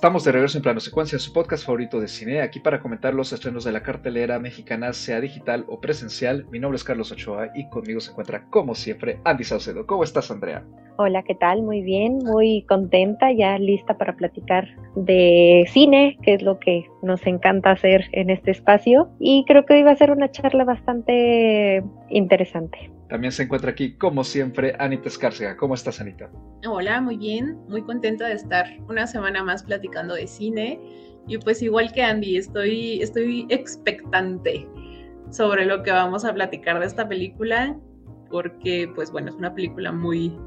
Estamos de regreso en Plano Secuencia, su podcast favorito de cine, aquí para comentar los estrenos de la cartelera mexicana, sea digital o presencial. Mi nombre es Carlos Ochoa y conmigo se encuentra, como siempre, Andy Saucedo. ¿Cómo estás, Andrea? Hola, ¿qué tal? Muy bien, muy contenta, ya lista para platicar de cine, que es lo que nos encanta hacer en este espacio. Y creo que hoy va a ser una charla bastante interesante. También se encuentra aquí, como siempre, Anita Escárcega. ¿Cómo estás, Anita? Hola, muy bien. Muy contenta de estar una semana más platicando de cine. Y pues igual que Andy, estoy, estoy expectante sobre lo que vamos a platicar de esta película, porque pues bueno, es una película muy,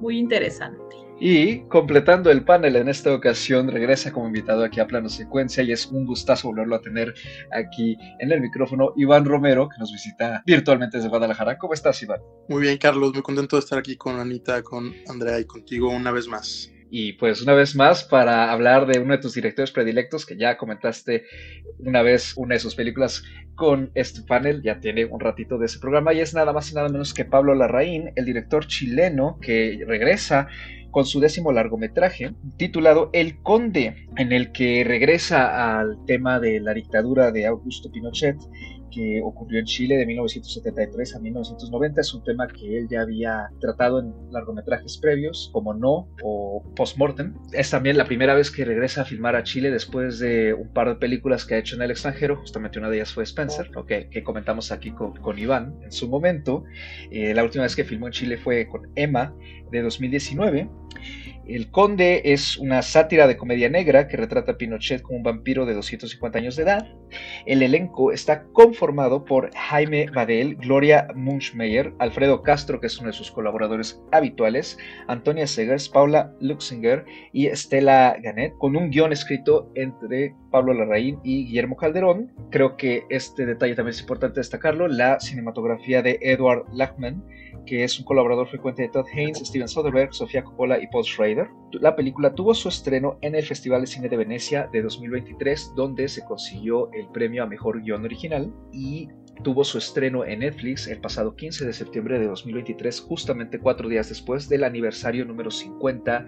muy interesante. Y completando el panel en esta ocasión, regresa como invitado aquí a Plano Secuencia y es un gustazo volverlo a tener aquí en el micrófono Iván Romero, que nos visita virtualmente desde Guadalajara. ¿Cómo estás, Iván? Muy bien, Carlos, muy contento de estar aquí con Anita, con Andrea y contigo una vez más. Y pues una vez más para hablar de uno de tus directores predilectos, que ya comentaste una vez una de sus películas con este panel, ya tiene un ratito de ese programa, y es nada más y nada menos que Pablo Larraín, el director chileno que regresa con su décimo largometraje titulado El Conde, en el que regresa al tema de la dictadura de Augusto Pinochet que ocurrió en Chile de 1973 a 1990. Es un tema que él ya había tratado en largometrajes previos, como No o Postmortem. Es también la primera vez que regresa a filmar a Chile después de un par de películas que ha hecho en el extranjero. Justamente una de ellas fue Spencer, okay, que comentamos aquí con, con Iván en su momento. Eh, la última vez que filmó en Chile fue con Emma de 2019. El Conde es una sátira de comedia negra que retrata a Pinochet como un vampiro de 250 años de edad. El elenco está conformado por Jaime Badel, Gloria Munchmeyer, Alfredo Castro, que es uno de sus colaboradores habituales, Antonia Segers, Paula Luxinger y Estela Ganet, con un guion escrito entre Pablo Larraín y Guillermo Calderón. Creo que este detalle también es importante destacarlo, la cinematografía de Edward Lachman que es un colaborador frecuente de Todd Haynes, Steven Soderbergh, Sofía Coppola y Paul Schrader. La película tuvo su estreno en el Festival de Cine de Venecia de 2023, donde se consiguió el premio a Mejor Guión Original y tuvo su estreno en Netflix el pasado 15 de septiembre de 2023, justamente cuatro días después del aniversario número 50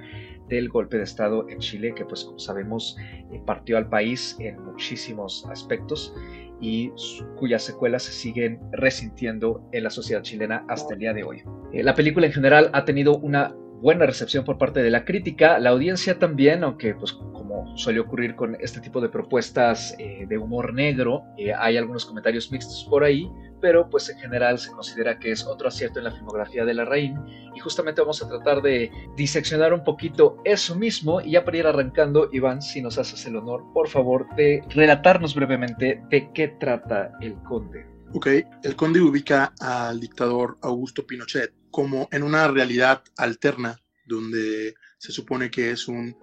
del golpe de Estado en Chile, que pues como sabemos eh, partió al país en muchísimos aspectos y cuyas secuelas se siguen resintiendo en la sociedad chilena hasta el día de hoy. Eh, la película en general ha tenido una buena recepción por parte de la crítica, la audiencia también, aunque pues como suele ocurrir con este tipo de propuestas eh, de humor negro, eh, hay algunos comentarios mixtos por ahí, pero pues en general se considera que es otro acierto en la filmografía de la Larraín y justamente vamos a tratar de diseccionar un poquito eso mismo y ya para ir arrancando, Iván, si nos haces el honor, por favor, de relatarnos brevemente de qué trata El Conde. Ok, El Conde ubica al dictador Augusto Pinochet como en una realidad alterna donde se supone que es un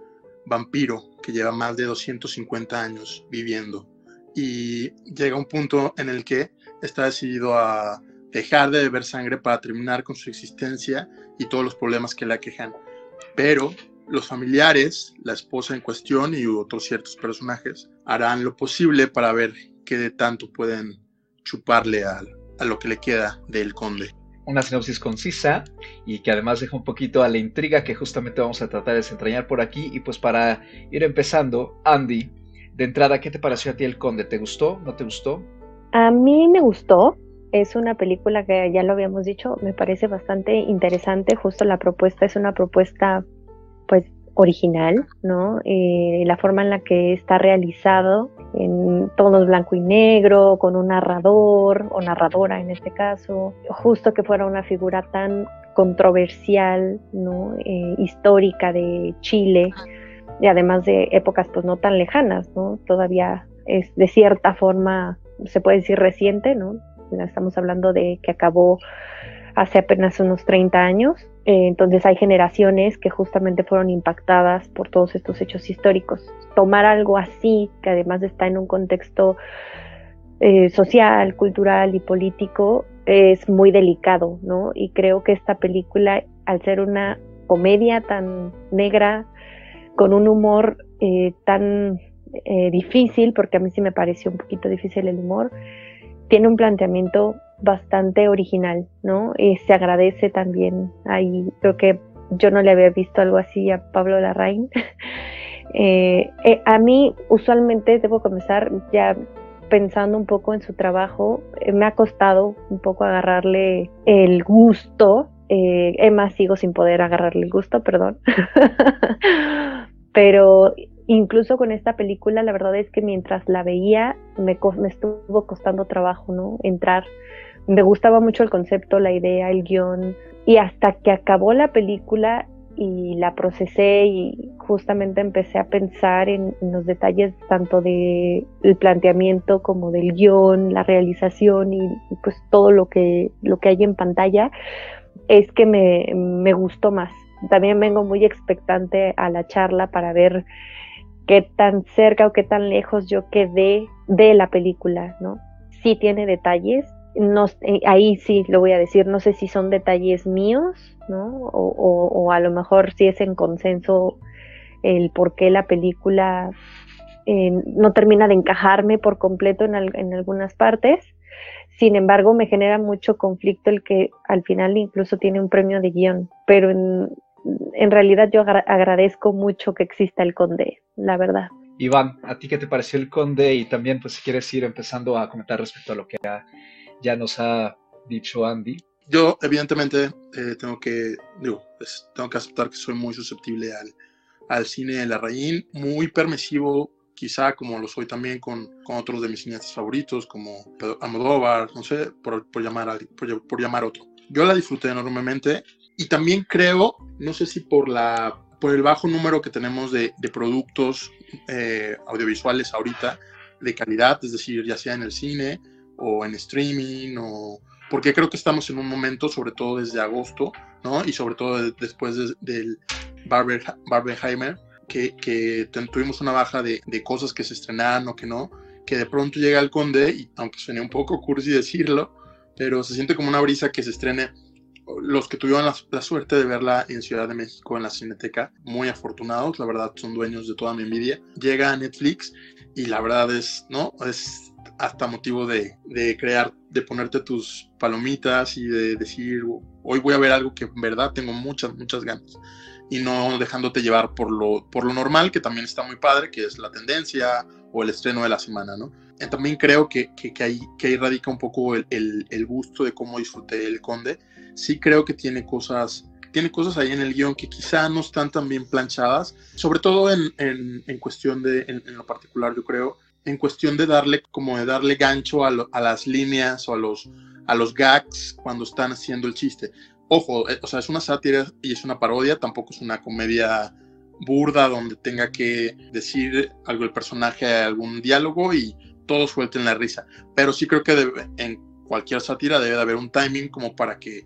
vampiro que lleva más de 250 años viviendo y llega un punto en el que está decidido a dejar de beber sangre para terminar con su existencia y todos los problemas que le aquejan. Pero los familiares, la esposa en cuestión y otros ciertos personajes harán lo posible para ver qué de tanto pueden chuparle a, a lo que le queda del conde una sinopsis concisa y que además deja un poquito a la intriga que justamente vamos a tratar de desentrañar por aquí. Y pues para ir empezando, Andy, de entrada, ¿qué te pareció a ti El Conde? ¿Te gustó? ¿No te gustó? A mí me gustó. Es una película que ya lo habíamos dicho, me parece bastante interesante. Justo la propuesta es una propuesta, pues, original, ¿no? Eh, la forma en la que está realizado en tonos blanco y negro, con un narrador o narradora en este caso, justo que fuera una figura tan controversial, ¿no? Eh, histórica de Chile y además de épocas pues no tan lejanas, ¿no? Todavía es de cierta forma, se puede decir reciente, ¿no? Estamos hablando de que acabó hace apenas unos 30 años, eh, entonces hay generaciones que justamente fueron impactadas por todos estos hechos históricos. Tomar algo así, que además está en un contexto eh, social, cultural y político, es muy delicado, ¿no? Y creo que esta película, al ser una comedia tan negra, con un humor eh, tan difícil, porque a mí sí me pareció un poquito difícil el humor, tiene un planteamiento bastante original, ¿no? Y se agradece también ahí, creo que yo no le había visto algo así a Pablo Larraín, Eh, eh, a mí usualmente, debo comenzar ya pensando un poco en su trabajo, eh, me ha costado un poco agarrarle el gusto. Emma sigo sin poder agarrarle el gusto, perdón. Pero incluso con esta película, la verdad es que mientras la veía, me, me estuvo costando trabajo, ¿no? Entrar. Me gustaba mucho el concepto, la idea, el guion. Y hasta que acabó la película, y la procesé y justamente empecé a pensar en, los detalles tanto del planteamiento como del guion, la realización y, pues todo lo que, lo que hay en pantalla, es que me, me gustó más. También vengo muy expectante a la charla para ver qué tan cerca o qué tan lejos yo quedé de la película, ¿no? Sí tiene detalles, no, ahí sí lo voy a decir, no sé si son detalles míos o, a lo mejor si es en consenso el por qué la película eh, no termina de encajarme por completo en, algunas partes. Sin embargo, me genera mucho conflicto el que al final incluso tiene un premio de guion, pero en, realidad yo agradezco mucho que exista el conde, la verdad. Iván, ¿a ti qué te pareció el conde? Y también, pues si quieres ir empezando a comentar respecto a lo que ya nos ha dicho Andy yo evidentemente eh, tengo que digo, pues, tengo que aceptar que soy muy susceptible al, al cine de la Raín, muy permisivo quizá como lo soy también con, con otros de mis cineastas favoritos como Almodóvar, no sé, por, por llamar por, por, llamar otro. Yo la disfruté enormemente y también creo, no sé si por la por el bajo número que tenemos de, de productos eh, audiovisuales ahorita de calidad, es decir, ya sea en el cine o en streaming o porque creo que estamos en un momento, sobre todo desde agosto, ¿no? Y sobre todo después del Barber, Barbenheimer, que, que tuvimos una baja de, de, cosas que se estrenaron o que no, que de pronto llega el Conde, y aunque suene un poco cursi decirlo, pero se siente como una brisa que se estrene. Los que tuvieron la, la, suerte de verla en Ciudad de México, en la Cineteca, muy afortunados, la verdad son dueños de toda mi envidia. Llega a Netflix y la verdad es, ¿no? Es hasta motivo de, de, crear, de ponerte tus palomitas y de decir, hoy voy a ver algo que en verdad tengo muchas, muchas ganas. Y no dejándote llevar por lo, por lo normal, que también está muy padre, que es la tendencia o el estreno de la semana, ¿no? Y también creo que, que, que, ahí, que ahí radica un poco el, el, el, gusto de cómo disfruté el Conde. Sí creo que tiene cosas, tiene cosas ahí en el guion que quizá no están tan bien planchadas, sobre todo en, en, en cuestión de, en, lo particular, yo creo, en cuestión de darle, como de darle gancho a, a, las líneas o a los, a los gags cuando están haciendo el chiste. Ojo, eh, o sea, es una sátira y es una parodia, tampoco es una comedia burda donde tenga que decir algo el personaje, algún diálogo y todos suelten la risa. Pero sí creo que en cualquier sátira debe de haber un timing como para que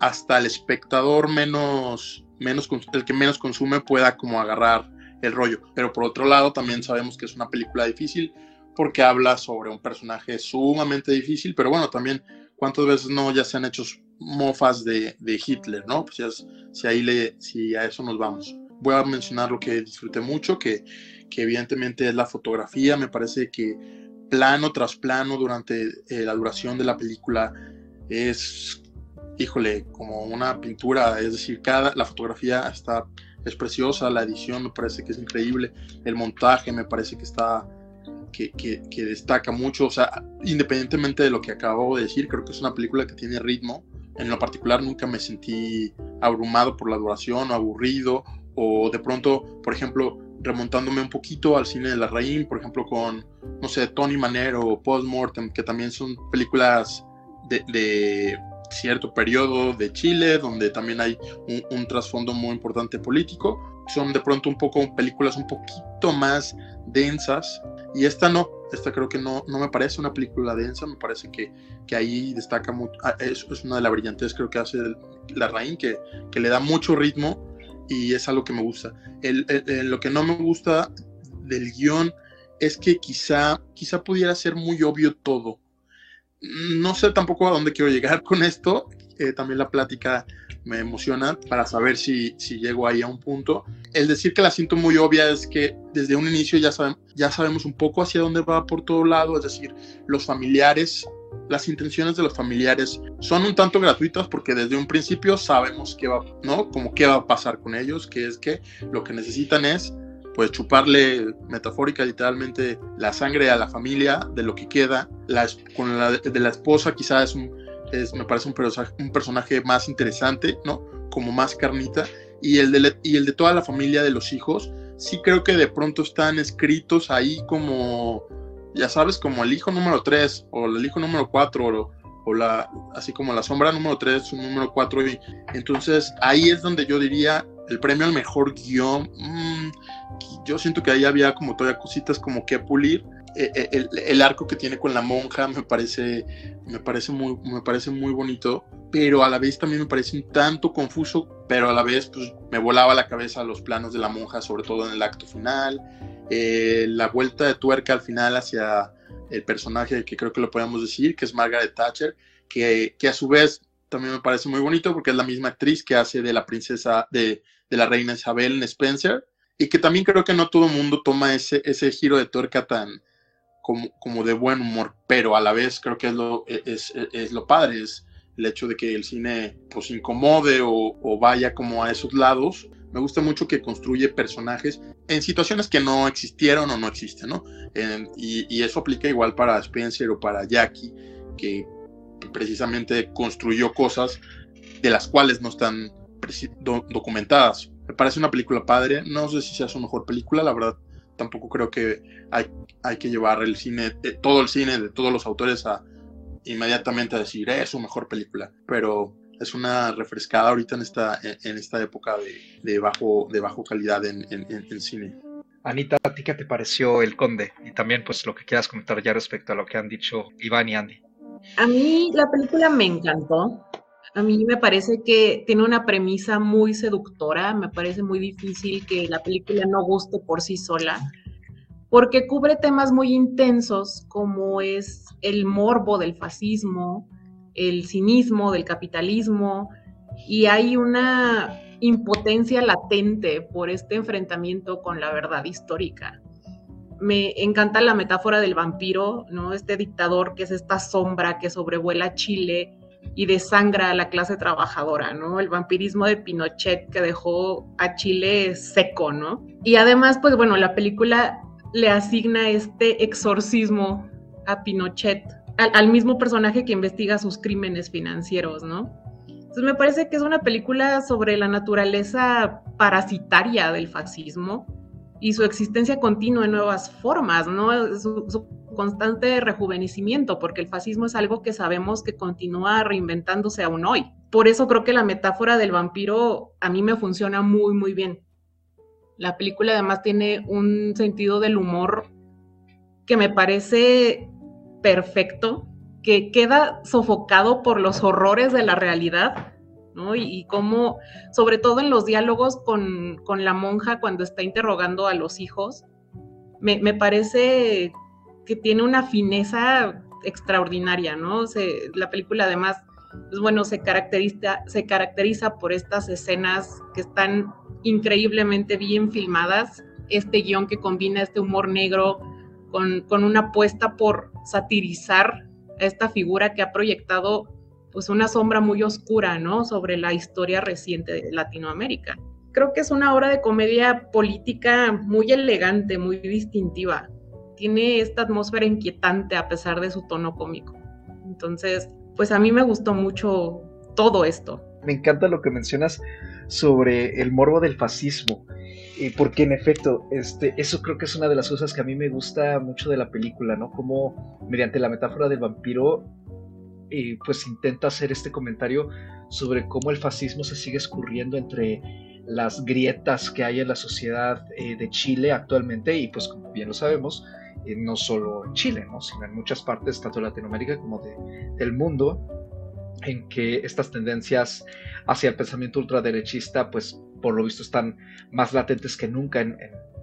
hasta el espectador menos, menos, el que menos consume pueda como agarrar el rollo. Pero por otro lado, también sabemos que es una película difícil porque habla sobre un personaje sumamente difícil, pero bueno, también cuántas veces no ya se han hecho mofas de, de Hitler, ¿no? Pues ya, si ahí le, si a eso nos vamos. Voy a mencionar lo que disfruté mucho, que, que evidentemente es la fotografía, me parece que plano tras plano durante eh, la duración de la película es, híjole, como una pintura, es decir, cada, la fotografía está es preciosa, la edición me parece que es increíble, el montaje me parece que está, que, que, destaca mucho, o sea, independientemente de lo que acabo de decir, creo que es una película que tiene ritmo, en lo particular nunca me sentí abrumado por la duración o aburrido, o de pronto, por ejemplo, remontándome un poquito al cine de la Raín, por ejemplo, con, no sé, Tony Manero o Postmortem, que también son películas de cierto periodo de Chile, donde también hay un, trasfondo muy importante político. Son de pronto un poco películas un poquito más densas. Y esta no, esta creo que no, no me parece una película densa, me parece que, que ahí destaca mucho, ah, es, es, una de las brillantes creo que hace la Rain, que, que le da mucho ritmo y es algo que me gusta. El, el, lo que no me gusta del guion es que quizá, quizá pudiera ser muy obvio todo no sé tampoco a dónde quiero llegar con esto. Eh, también la plática me emociona para saber si, si llego ahí a un punto. El decir que la siento muy obvia es que desde un inicio ya, saben, ya sabemos un poco hacia dónde va por todo lado, es decir, los familiares, las intenciones de los familiares son un tanto gratuitas porque desde un principio sabemos qué va, ¿no? Como qué va a pasar con ellos, que es que lo que necesitan es pues chuparle metafórica literalmente la sangre a la familia de lo que queda. La, con la de la esposa quizás es, un, es me parece un personaje, un personaje más interesante, ¿no? Como más carnita. Y el, de, y el de toda la familia de los hijos, sí creo que de pronto están escritos ahí como, ya sabes, como el hijo número 3 o el hijo número 4 o, o la, así como la sombra número 3, número 4. Y entonces ahí es donde yo diría el premio al mejor guion. Mmm, yo siento que ahí había como todavía cositas como que pulir. Eh, eh, el, el, arco que tiene con la monja me parece, me parece muy, me parece muy bonito, pero a la vez también me parece un tanto confuso, pero a la vez pues, me volaba la cabeza los planos de la monja, sobre todo en el acto final, eh, la vuelta de tuerca al final hacia el personaje que creo que lo podemos decir, que es Margaret Thatcher, que, que a su vez también me parece muy bonito porque es la misma actriz que hace de la princesa de, de la reina Isabel en Spencer y que también creo que no todo el mundo toma ese, ese giro de tuerca tan como, como de buen humor, pero a la vez creo que es lo, es, es lo padre, es el hecho de que el cine pues incomode o, vaya como a esos lados. Me gusta mucho que construye personajes en situaciones que no existieron o no existen, ¿no? Y, eso aplica igual para Spencer o para Jackie, que precisamente construyó cosas de las cuales no están do documentadas. Me parece una película padre, no sé si sea su mejor película, la verdad tampoco creo que hay, hay que llevar el cine, de, todo el cine de todos los autores a inmediatamente a decir es su mejor película, pero es una refrescada ahorita en esta, en esta época de, de bajo, de bajo calidad en, en, en, cine. Anita, ¿a ti qué te pareció El Conde? Y también pues lo que quieras comentar ya respecto a lo que han dicho Iván y Andy. A mí la película me encantó. A mí me parece que tiene una premisa muy seductora, me parece muy difícil que la película no guste por sí sola, porque cubre temas muy intensos como es el morbo del fascismo, el cinismo del capitalismo, y hay una impotencia latente por este enfrentamiento con la verdad histórica. Me encanta la metáfora del vampiro, ¿no? Este dictador que es esta sombra que sobrevuela Chile y desangra a la clase trabajadora, ¿no? El vampirismo de Pinochet que dejó a Chile seco, ¿no? Y además, pues bueno, la película le asigna este exorcismo a Pinochet, al, mismo personaje que investiga sus crímenes financieros, ¿no? Entonces me parece que es una película sobre la naturaleza parasitaria del fascismo y su existencia continua en nuevas formas, ¿no? Su, su constante rejuvenecimiento, porque el fascismo es algo que sabemos que continúa reinventándose aún hoy. Por eso creo que la metáfora del vampiro a mí me funciona muy, muy bien. La película además tiene un sentido del humor que me parece perfecto, que queda sofocado por los horrores de la realidad, ¿no? Y, y cómo, sobre todo en los diálogos con, con, la monja cuando está interrogando a los hijos, me, me parece que tiene una fineza extraordinaria, ¿no? Se, la película además, pues bueno, se caracteriza, se caracteriza por estas escenas que están increíblemente bien filmadas, este guion que combina este humor negro con, con una apuesta por satirizar a esta figura que ha proyectado pues una sombra muy oscura, ¿no? Sobre la historia reciente de Latinoamérica. Creo que es una obra de comedia política muy elegante, muy distintiva tiene esta atmósfera inquietante a pesar de su tono cómico. Entonces, pues a mí me gustó mucho todo esto. Me encanta lo que mencionas sobre el morbo del fascismo, porque en efecto, este, eso creo que es una de las cosas que a mí me gusta mucho de la película, ¿no? Como mediante la metáfora del vampiro, eh, pues intenta hacer este comentario sobre cómo el fascismo se sigue escurriendo entre las grietas que hay en la sociedad eh, de Chile actualmente y pues como bien lo sabemos, eh, no solo en Chile, ¿no? sino en muchas partes, tanto de Latinoamérica como de, del mundo, en que estas tendencias hacia el pensamiento ultraderechista, pues por lo visto están más latentes que nunca en,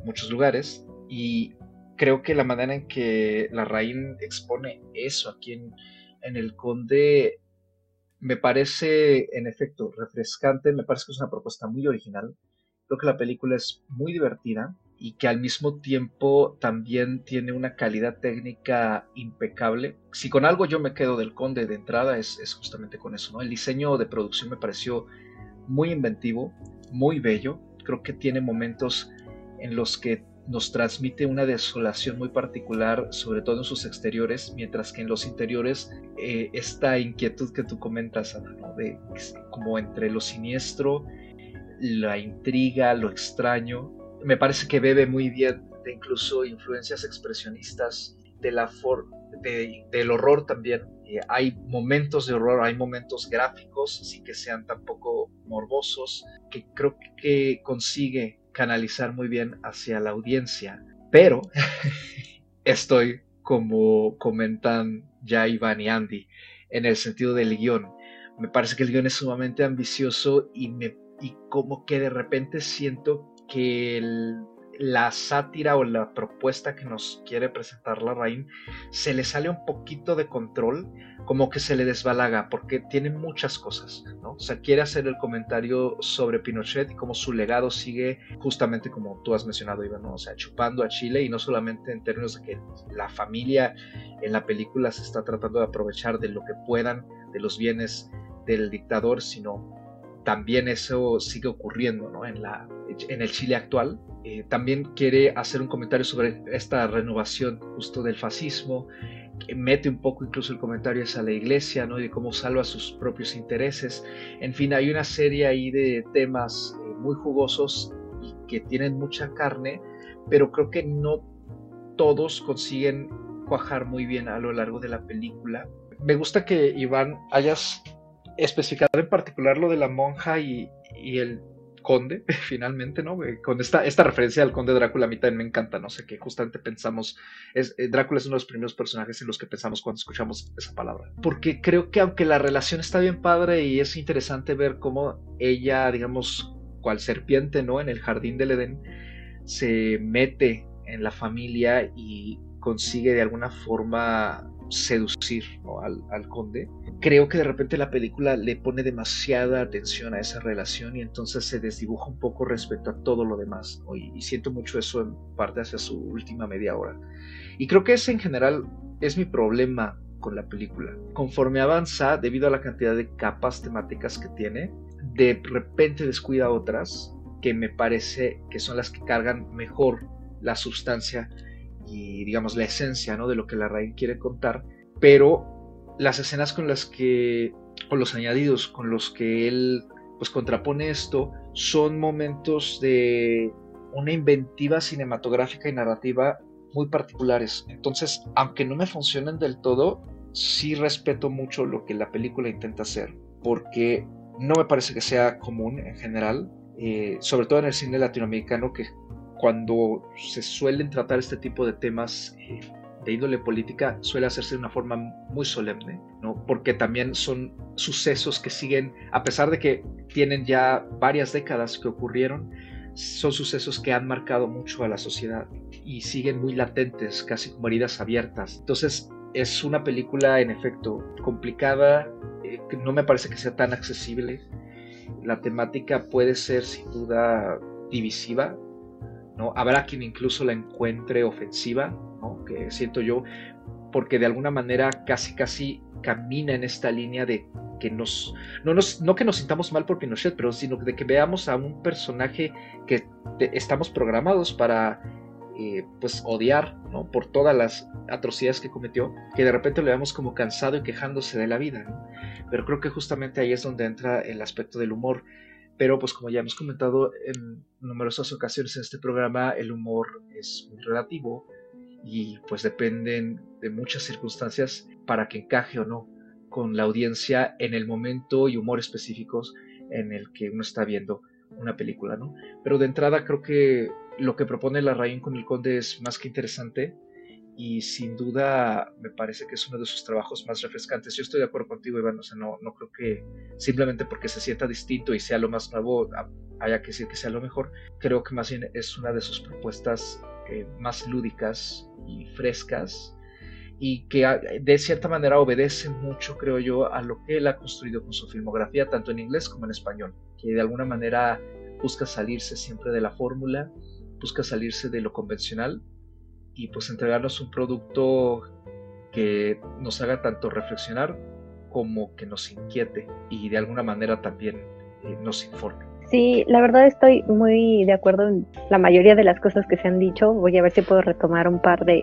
muchos lugares. Y creo que la manera en que la Raín expone eso aquí en el Conde me parece, en efecto, refrescante, me parece que es una propuesta muy original. Creo que la película es muy divertida, y que al mismo tiempo también tiene una calidad técnica impecable. Si con algo yo me quedo del Conde de entrada es, es, justamente con eso, ¿no? El diseño de producción me pareció muy inventivo, muy bello, creo que tiene momentos en los que nos transmite una desolación muy particular, sobre todo en sus exteriores, mientras que en los interiores eh, esta inquietud que tú comentas, de como entre lo siniestro, la intriga, lo extraño, me parece que bebe muy bien de incluso influencias expresionistas de la del horror también. Hay momentos de horror, hay momentos gráficos, sin que sean tampoco morbosos, que creo que consigue canalizar muy bien hacia la audiencia. Pero estoy como comentan ya Iván y Andy en el sentido del guion. Me parece que el guion es sumamente ambicioso y, me, y como que de repente siento que la sátira o la propuesta que nos quiere presentar la Rain se le sale un poquito de control, como que se le desbalaga, porque tiene muchas cosas, ¿no? O sea, quiere hacer el comentario sobre Pinochet y cómo su legado sigue justamente como tú has mencionado, Iván, O sea, chupando a Chile y no solamente en términos de que la familia en la película se está tratando de aprovechar de lo que puedan, de los bienes del dictador, sino también eso sigue ocurriendo en, la, en el Chile actual. Eh, también quiere hacer un comentario sobre esta renovación justo del fascismo, mete un poco incluso el comentario hacia la iglesia, ¿no? de cómo salva sus propios intereses. En fin, hay una serie ahí de temas eh, muy jugosos y que tienen mucha carne, pero creo que no todos consiguen cuajar muy bien a lo largo de la película. Me gusta que Iván hayas especificar en particular lo de la monja y, el conde, finalmente, ¿no? Con esta, esta referencia al conde Drácula a mí también me encanta, no sé, que justamente pensamos, eh, Drácula es uno de los primeros personajes en los que pensamos cuando escuchamos esa palabra. Porque creo que aunque la relación está bien padre y es interesante ver cómo ella, digamos, cual serpiente, ¿no? En el jardín del Edén, se mete en la familia y consigue de alguna forma seducir al, conde. Creo que de repente la película le pone demasiada atención a esa relación y entonces se desdibuja un poco respecto a todo lo demás. Y, siento mucho eso en parte hacia su última media hora. Y creo que ese en general es mi problema con la película. Conforme avanza, debido a la cantidad de capas temáticas que tiene, de repente descuida otras que me parece que son las que cargan mejor la sustancia y digamos la esencia ¿no? de lo que la raíz quiere contar, pero las escenas con las que, con los añadidos con los que él pues contrapone esto, son momentos de una inventiva cinematográfica y narrativa muy particulares. Entonces, aunque no me funcionen del todo, sí respeto mucho lo que la película intenta hacer, porque no me parece que sea común en general, eh, sobre todo en el cine latinoamericano, que cuando se suelen tratar este tipo de temas eh, de índole política, suele hacerse de una forma muy solemne, ¿no? porque también son sucesos que siguen, a pesar de que tienen ya varias décadas que ocurrieron, son sucesos que han marcado mucho a la sociedad y siguen muy latentes, casi como heridas abiertas. Entonces, es una película en efecto complicada, eh, no me parece que sea tan accesible. La temática puede ser sin duda divisiva, Habrá quien incluso la encuentre ofensiva, Que siento yo, porque de alguna manera casi casi camina en esta línea de que nos no, nos, no que nos sintamos mal por Pinochet, pero sino de que veamos a un personaje que estamos programados para eh, pues odiar ¿no? por todas las atrocidades que cometió, que de repente lo veamos como cansado y quejándose de la vida. Pero creo que justamente ahí es donde entra el aspecto del humor. Pero pues como ya hemos comentado en numerosas ocasiones en este programa, el humor es muy relativo y pues dependen de muchas circunstancias para que encaje o no con la audiencia en el momento y humor específicos en el que uno está viendo una película, ¿no? Pero de entrada creo que lo que propone la Rain con el Conde es más que interesante y sin duda me parece que es uno de sus trabajos más refrescantes. Yo estoy de acuerdo contigo, Iván, o sea, no, no creo que simplemente porque se sienta distinto y sea lo más nuevo haya que decir que sea lo mejor. Creo que más bien es una de sus propuestas eh, más lúdicas y frescas y que ah, de cierta manera obedece mucho, creo yo, a lo que él ha construido con su filmografía, tanto en inglés como en español, que de alguna manera busca salirse siempre de la fórmula, busca salirse de lo convencional y pues entregarnos un producto que nos haga tanto reflexionar como que nos inquiete y de alguna manera también eh, nos informe. Sí, la verdad estoy muy de acuerdo en la mayoría de las cosas que se han dicho. Voy a ver si puedo retomar un par de,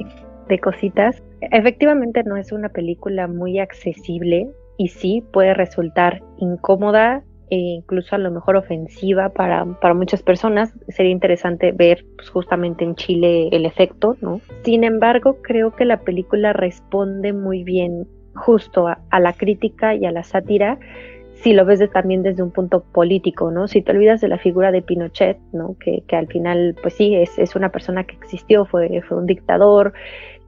de cositas. Efectivamente no es una película muy accesible y sí puede resultar incómoda e incluso a lo mejor ofensiva para, para muchas personas. Sería interesante ver pues, justamente en Chile el efecto, ¿no? Sin embargo, creo que la película responde muy bien justo a, la crítica y a la sátira si lo ves también desde un punto político, ¿no? Si te olvidas de la figura de Pinochet, ¿no? Que, que al final, pues sí, es, es, una persona que existió, fue, fue un dictador,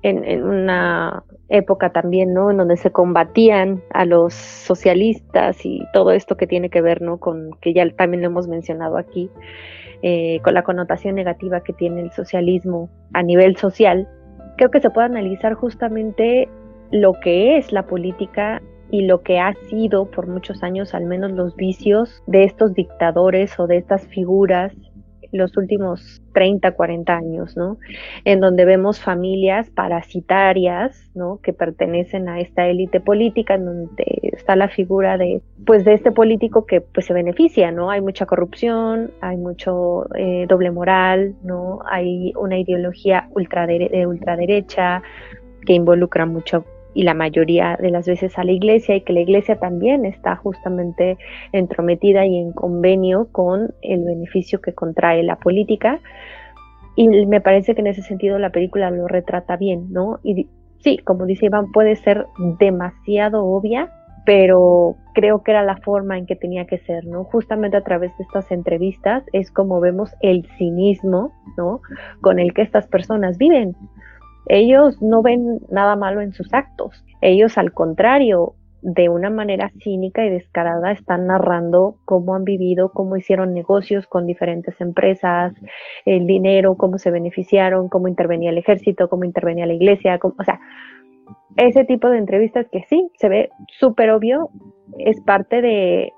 en, una época también, ¿no? En donde se combatían a los socialistas y todo esto que tiene que ver, ¿no? Con que ya también lo hemos mencionado aquí, eh, con la connotación negativa que tiene el socialismo a nivel social. Creo que se puede analizar justamente lo que es la política y lo que ha sido por muchos años al menos los vicios de estos dictadores o de estas figuras los últimos 30, 40 años, ¿no? En donde vemos familias parasitarias, ¿no? Que pertenecen a esta élite política, en donde está la figura de, pues, de este político que, pues, se beneficia, ¿no? Hay mucha corrupción, hay mucho eh, doble moral, ¿no? Hay una ideología de ultraderecha que involucra mucho y la mayoría de las veces a la iglesia y que la iglesia también está justamente entrometida y en convenio con el beneficio que contrae la política. Y me parece que en ese sentido la película lo retrata bien, ¿no? Y sí, como dice Iván, puede ser demasiado obvia, pero creo que era la forma en que tenía que ser, ¿no? Justamente a través de estas entrevistas es como vemos el cinismo, ¿no? Con el que estas personas viven, ellos no ven nada malo en sus actos. Ellos, al contrario, de una manera cínica y descarada, están narrando cómo han vivido, cómo hicieron negocios con diferentes empresas, el dinero, cómo se beneficiaron, cómo intervenía el ejército, cómo intervenía la iglesia, o sea, ese tipo de entrevistas que sí, se ve súper obvio, es parte de,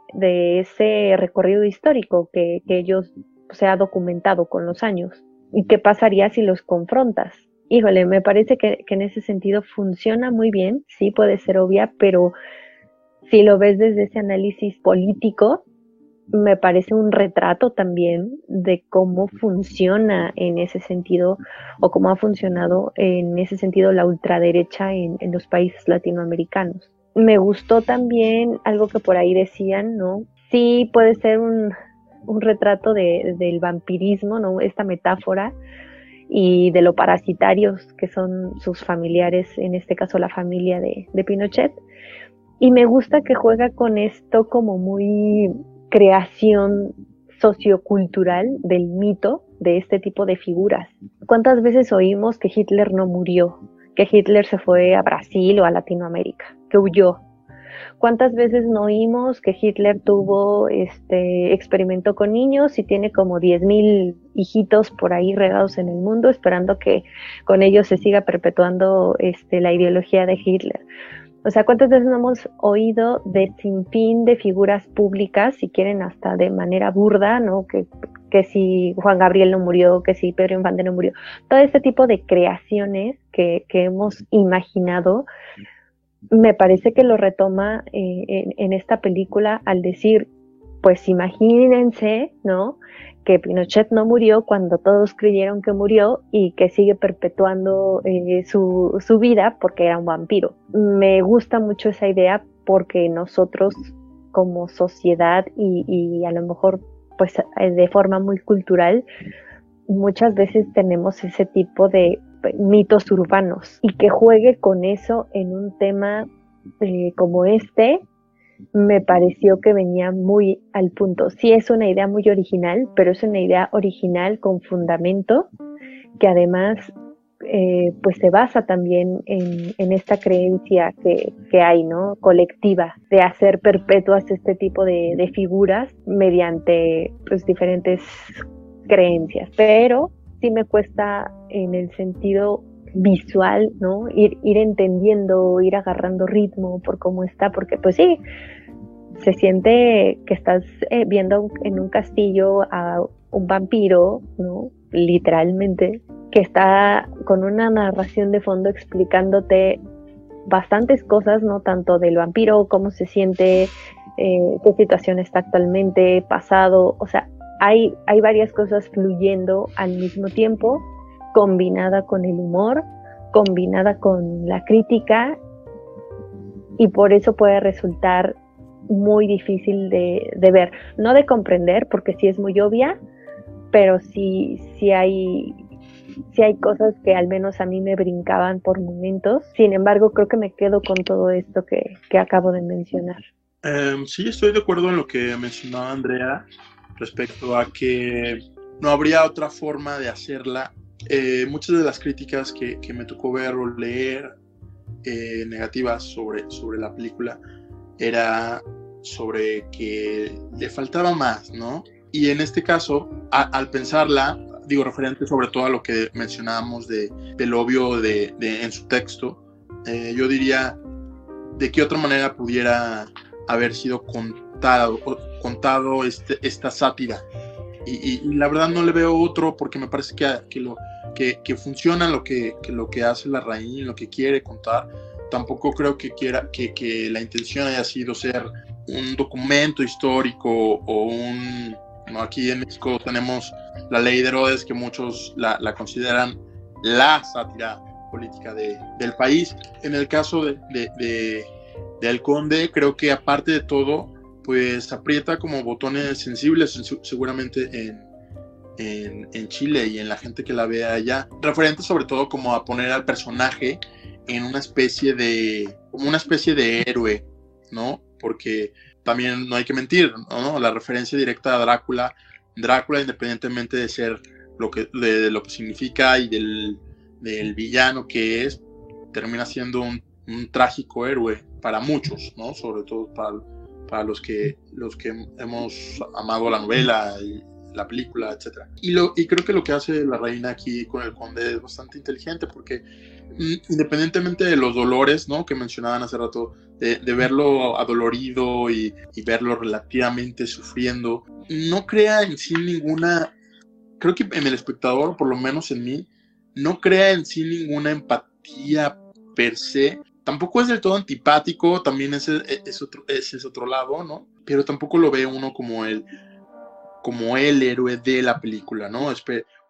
ese recorrido histórico que, que ellos se ha documentado con los años. ¿Y qué pasaría si los confrontas? Híjole, me parece que, en ese sentido funciona muy bien, sí puede ser obvia, pero si lo ves desde ese análisis político, me parece un retrato también de cómo funciona en ese sentido o cómo ha funcionado en ese sentido la ultraderecha en, en los países latinoamericanos. Me gustó también algo que por ahí decían, ¿no? Sí puede ser un, un retrato de, del vampirismo, ¿no? Esta metáfora, y de lo parasitarios que son sus familiares, en este caso la familia de, Pinochet. Y me gusta que juega con esto como muy creación sociocultural del mito de este tipo de figuras. ¿Cuántas veces oímos que Hitler no murió? Que Hitler se fue a Brasil o a Latinoamérica, que huyó, ¿Cuántas veces no oímos que Hitler tuvo, este, experimentó con niños y tiene como 10.000 hijitos por ahí regados en el mundo esperando que con ellos se siga perpetuando este, la ideología de Hitler? O sea, ¿cuántas veces no hemos oído de sinfín de figuras públicas, si quieren hasta de manera burda, ¿no? Que, que si Juan Gabriel no murió, que si Pedro Infante no murió. Todo este tipo de creaciones que, que hemos imaginado me parece que lo retoma eh, en, esta película al decir, pues imagínense, ¿no? Que Pinochet no murió cuando todos creyeron que murió y que sigue perpetuando eh, su, su vida porque era un vampiro. Me gusta mucho esa idea porque nosotros como sociedad y, y a lo mejor pues eh, de forma muy cultural, muchas veces tenemos ese tipo de mitos urbanos y que juegue con eso en un tema eh, como este me pareció que venía muy al punto. Sí es una idea muy original, pero es una idea original con fundamento que además eh, pues se basa también en, esta creencia que, hay, ¿no? Colectiva, de hacer perpetuas este tipo de, de figuras mediante pues diferentes creencias. Pero sí me cuesta en el sentido visual, ¿no? Ir, ir entendiendo, ir agarrando ritmo por cómo está, porque pues sí, se siente que estás eh, viendo en un castillo a un vampiro, ¿no? Literalmente, que está con una narración de fondo explicándote bastantes cosas, ¿no? Tanto del vampiro, cómo se siente, eh, qué situación está actualmente, pasado, o sea, hay, varias cosas fluyendo al mismo tiempo, combinada con el humor, combinada con la crítica, y por eso puede resultar muy difícil de, de ver, no de comprender, porque sí es muy obvia, pero sí, sí hay sí hay cosas que al menos a mí me brincaban por momentos. Sin embargo, creo que me quedo con todo esto que, que acabo de mencionar. Em, sí, estoy de acuerdo en lo que mencionaba Andrea respecto a que no habría otra forma de hacerla. Eh, muchas de las críticas que, que, me tocó ver o leer eh, negativas sobre, sobre la película era sobre que le faltaba más, ¿no? Y en este caso, al pensarla, digo, referente sobre todo a lo que mencionábamos de, del obvio de, en su texto, eh, yo diría de qué otra manera pudiera haber sido contado, contado este, esta sátira. Y, la verdad no le veo otro porque me parece que, que lo, que, que, funciona lo que, que, lo que hace la raíz, lo que quiere contar. Tampoco creo que, quiera, que, que la intención haya sido ser un documento histórico o un Aquí en México tenemos la ley de Herodes, que muchos la, consideran la sátira política de, del país. En el caso de, de, de, Conde, creo que aparte de todo, pues aprieta como botones sensibles seguramente en, en, en, Chile y en la gente que la ve allá. Referente sobre todo como a poner al personaje en una especie de, como una especie de héroe, ¿no? Porque también no hay que mentir, ¿no? La referencia directa a Drácula, Drácula independientemente de ser lo que, de, lo que significa y del, del, villano que es, termina siendo un, un, trágico héroe para muchos, ¿no? Sobre todo para, para los, que, los que hemos amado la novela y la película, etc. Y, lo, y creo que lo que hace la reina aquí con el conde es bastante inteligente porque mm, independientemente de los dolores, ¿no? Que mencionaban hace rato, de, verlo adolorido y, verlo relativamente sufriendo, no crea en sí ninguna, creo que en el espectador, por lo menos en mí, no crea en sí ninguna empatía per se. Tampoco es del todo antipático, también es, es, otro, es otro lado, ¿no? Pero tampoco lo ve uno como el, como el héroe de la película, ¿no?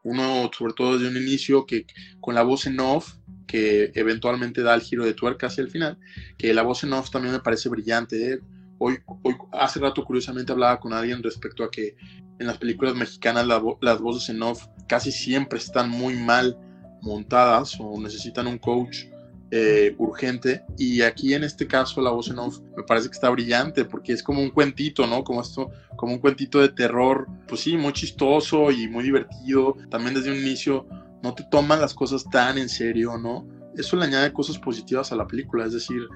Uno, sobre todo desde un inicio, que con la voz en off, que eventualmente da el giro de tuerca hacia el final, que la voz en off también me parece brillante. ¿eh? Hoy, hoy, hace rato curiosamente hablaba con alguien respecto a que en las películas mexicanas las voces en off casi siempre están muy mal montadas o necesitan un coach eh, urgente. Y aquí en este caso la voz en off me parece que está brillante porque es como un cuentito, ¿no? Como esto, como un cuentito de terror, pues sí, muy chistoso y muy divertido. También desde un inicio no te toman las cosas tan en serio, ¿no? Eso le añade cosas positivas a la película, es decir,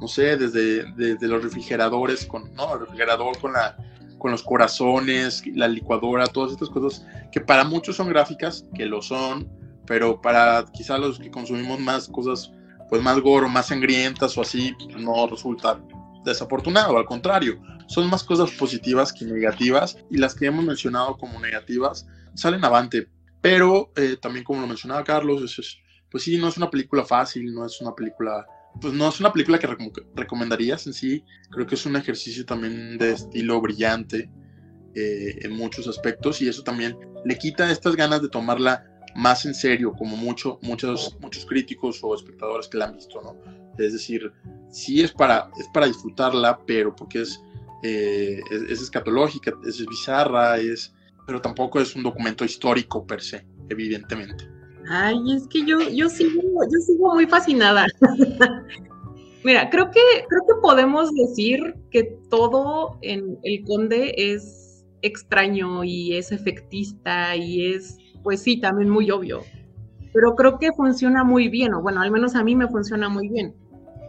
no sé, desde, desde los refrigeradores, con, ¿no? El refrigerador con, la, con los corazones, la licuadora, todas estas cosas que para muchos son gráficas, que lo son, pero para quizá los que consumimos más cosas, pues más goro, más sangrientas o así, no resulta desafortunado, al contrario, son más cosas positivas que negativas y las que hemos mencionado como negativas salen avante pero eh, también como lo mencionaba Carlos, es, pues sí, no es una película fácil, no es una película, pues no es una película que recomendarías en sí. Creo que es un ejercicio también de estilo brillante eh, en muchos aspectos y eso también le quita estas ganas de tomarla más en serio, como mucho, muchos, muchos críticos o espectadores que la han visto, ¿no? Es decir, sí es para, es para disfrutarla, pero porque es, eh, es, es, escatológica, es bizarra, es, pero tampoco es un documento histórico per se, evidentemente. Ay, es que yo, yo, sigo, yo sigo muy fascinada. Mira, creo que, creo que podemos decir que todo en El Conde es extraño y es efectista y es, pues sí, también muy obvio. Pero creo que funciona muy bien, o bueno, al menos a mí me funciona muy bien.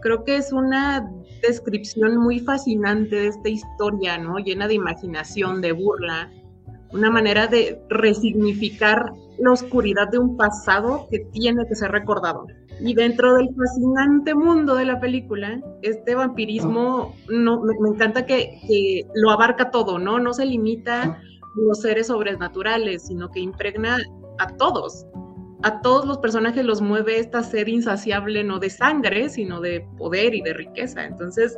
Creo que es una descripción muy fascinante de esta historia, ¿no? Llena de imaginación, de burla, una manera de resignificar la oscuridad de un pasado que tiene que ser recordado. Y dentro del fascinante mundo de la película, este vampirismo no, me, encanta que, lo abarca todo, ¿no? No se limita los seres sobrenaturales, sino que impregna a todos. A todos los personajes los mueve esta sed insaciable, no de sangre, sino de poder y de riqueza. Entonces,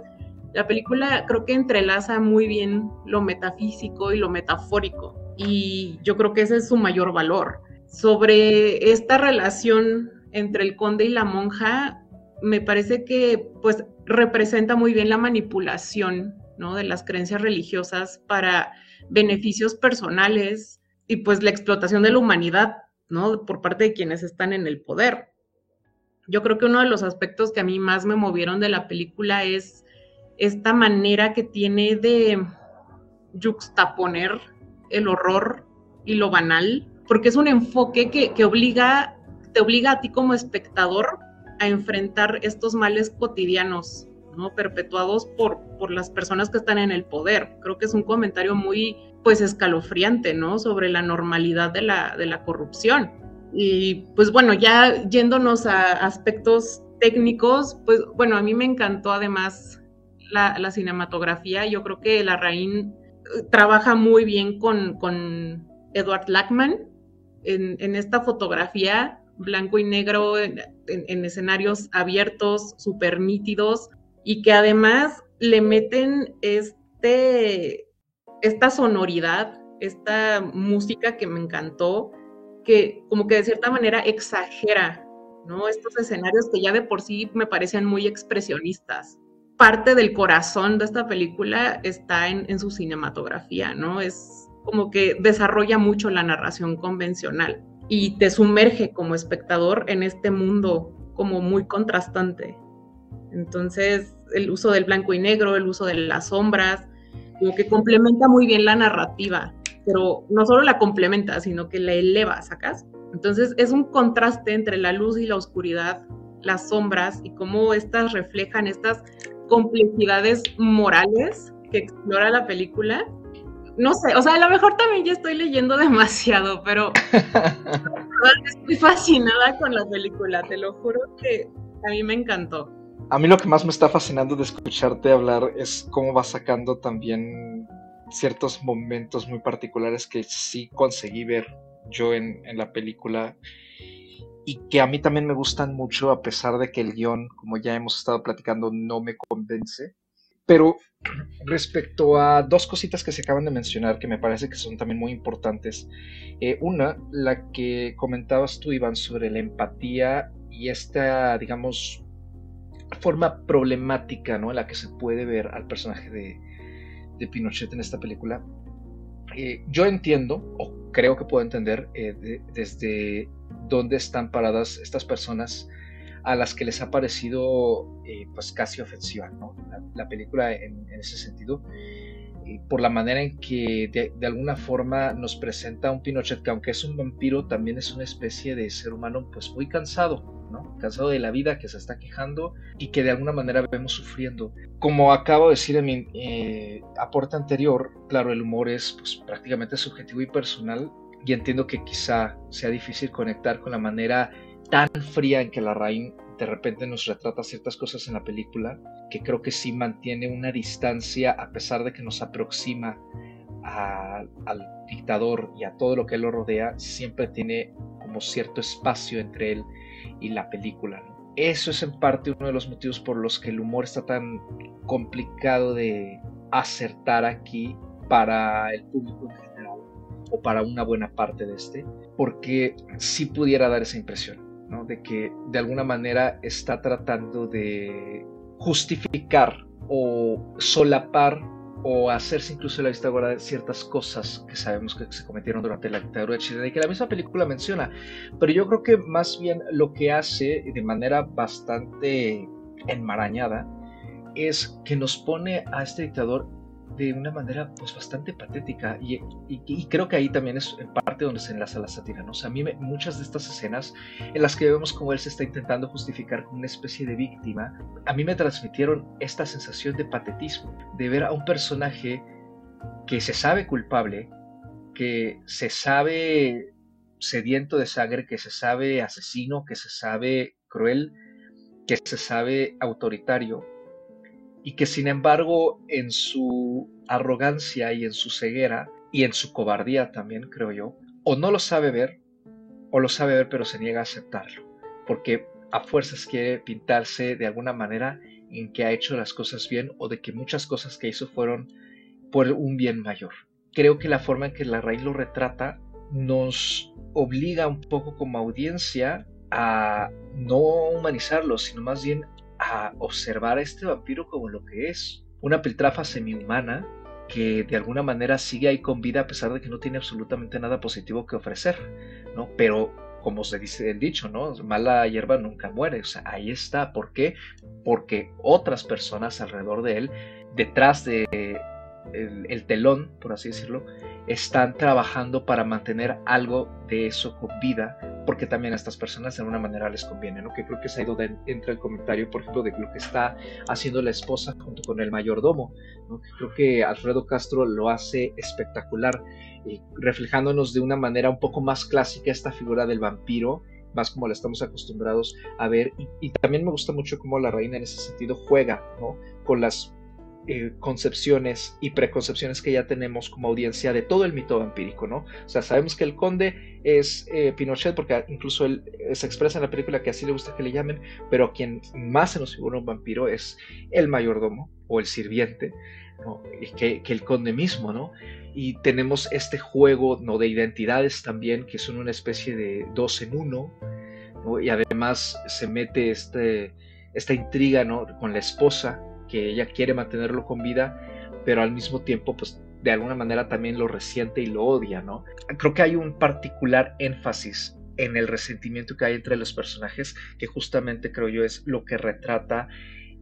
La película creo que entrelaza muy bien lo metafísico y lo metafórico y yo creo que ese es su mayor valor. Sobre esta relación entre el conde y la monja, me parece que pues representa muy bien la manipulación ¿no? de las creencias religiosas para beneficios personales y pues la explotación de la humanidad ¿no? por parte de quienes están en el poder. Yo creo que uno de los aspectos que a mí más me movieron de la película es esta manera que tiene de juxtaponer el horror y lo banal, porque es un enfoque que, obliga, te obliga a ti como espectador a enfrentar estos males cotidianos, ¿no? perpetuados por, por las personas que están en el poder. Creo que es un comentario muy pues escalofriante, ¿no? Sobre la normalidad de la, de la corrupción. Y pues bueno, ya yéndonos a aspectos técnicos, pues bueno, a mí me encantó además la, la cinematografía. Yo creo que la Rain trabaja muy bien con, con Edward Lackman en, en, esta fotografía blanco y negro, en, en escenarios abiertos, súper nítidos, y que además le meten este, esta sonoridad, esta música que me encantó, que como que de cierta manera exagera, ¿no? Estos escenarios que ya de por sí me parecen muy expresionistas parte del corazón de esta película está en, su cinematografía, ¿no? Es como que desarrolla mucho la narración convencional y te sumerge como espectador en este mundo como muy contrastante. Entonces, el uso del blanco y negro, el uso de las sombras, como que complementa muy bien la narrativa, pero no solo la complementa, sino que la eleva, ¿sacas? Entonces, es un contraste entre la luz y la oscuridad, las sombras y cómo estas reflejan estas complejidades morales que explora la película. No sé, o sea, a lo mejor también ya estoy leyendo demasiado, pero estoy fascinada con la película, te lo juro que a mí me encantó. A mí lo que más me está fascinando de escucharte hablar es cómo vas sacando también ciertos momentos muy particulares que sí conseguí ver yo en, la película y que a mí también me gustan mucho a pesar de que el guion, como ya hemos estado platicando, no me convence. Pero respecto a dos cositas que se acaban de mencionar que me parece que son también muy importantes. Eh, una, la que comentabas tú, Iván, sobre la empatía y esta, digamos, forma problemática ¿no? en la que se puede ver al personaje de, de Pinochet en esta película. Eh, yo entiendo, o creo que puedo entender, eh, desde dónde están paradas estas personas a las que les ha parecido eh, pues casi ofensiva ¿no? la, película en, ese sentido por la manera en que de, alguna forma nos presenta un Pinochet que aunque es un vampiro también es una especie de ser humano pues muy cansado ¿no? cansado de la vida que se está quejando y que de alguna manera vemos sufriendo como acabo de decir en mi eh, aporte anterior claro el humor es pues prácticamente subjetivo y personal y entiendo que quizá sea difícil conectar con la manera tan fría en que la Rain de repente nos retrata ciertas cosas en la película, que creo que sí mantiene una distancia a pesar de que nos aproxima al dictador y a todo lo que lo rodea, siempre tiene como cierto espacio entre él y la película. Eso es en parte uno de los motivos por los que el humor está tan complicado de acertar aquí para el público en general o para una buena parte de este, porque sí pudiera dar esa impresión, De que de alguna manera está tratando de justificar o solapar o hacerse incluso la vista gorda de ciertas cosas que sabemos que se cometieron durante la dictadura de Chile y que la misma película menciona. Pero yo creo que más bien lo que hace de manera bastante enmarañada es que nos pone a este dictador de una manera pues bastante patética y, creo que ahí también es en parte donde se enlaza la sátira, ¿no? O a mí muchas de estas escenas en las que vemos como él se está intentando justificar como una especie de víctima, a mí me transmitieron esta sensación de patetismo, de ver a un personaje que se sabe culpable, que se sabe sediento de sangre, que se sabe asesino, que se sabe cruel, que se sabe autoritario, y que sin embargo en su arrogancia y en su ceguera y en su cobardía también, creo yo, o no lo sabe ver, o lo sabe ver pero se niega a aceptarlo, porque a fuerzas quiere pintarse de alguna manera en que ha hecho las cosas bien o de que muchas cosas que hizo fueron por un bien mayor. Creo que la forma en que la raíz lo retrata nos obliga un poco como audiencia a no humanizarlo, sino más bien a observar a este vampiro como lo que es, una piltrafa semi-humana que de alguna manera sigue ahí con vida a pesar de que no tiene absolutamente nada positivo que ofrecer, ¿no? Pero como se dice el dicho, ¿no? Mala hierba nunca muere, o sea, ahí está. ¿Por qué? Porque otras personas alrededor de él, detrás de el, telón, por así decirlo, están trabajando para mantener algo de eso con vida, porque también a estas personas de alguna manera les conviene, ¿no? Que creo que se ha ido de, entra el comentario, por ejemplo, de lo que está haciendo la esposa junto con el mayordomo, ¿no? Creo que Alfredo Castro lo hace espectacular, reflejándonos de una manera un poco más clásica esta figura del vampiro, más como la estamos acostumbrados a ver, y, y también me gusta mucho cómo la reina en ese sentido juega, ¿no? Con las eh, concepciones y preconcepciones que ya tenemos como audiencia de todo el mito vampírico, ¿no? O sea, sabemos que el conde es eh, Pinochet porque incluso él eh, se expresa en la película que así le gusta que le llamen, pero quien más se nos figura un vampiro es el mayordomo o el sirviente, ¿no? que, el conde mismo, ¿no? Y tenemos este juego ¿no? de identidades también que son una especie de dos en uno, ¿no? Y además se mete este, esta intriga, ¿no? Con la esposa, que ella quiere mantenerlo con vida, pero al mismo tiempo, pues de alguna manera también lo resiente y lo odia, ¿no? Creo que hay un particular énfasis en el resentimiento que hay entre los personajes, que justamente creo yo es lo que retrata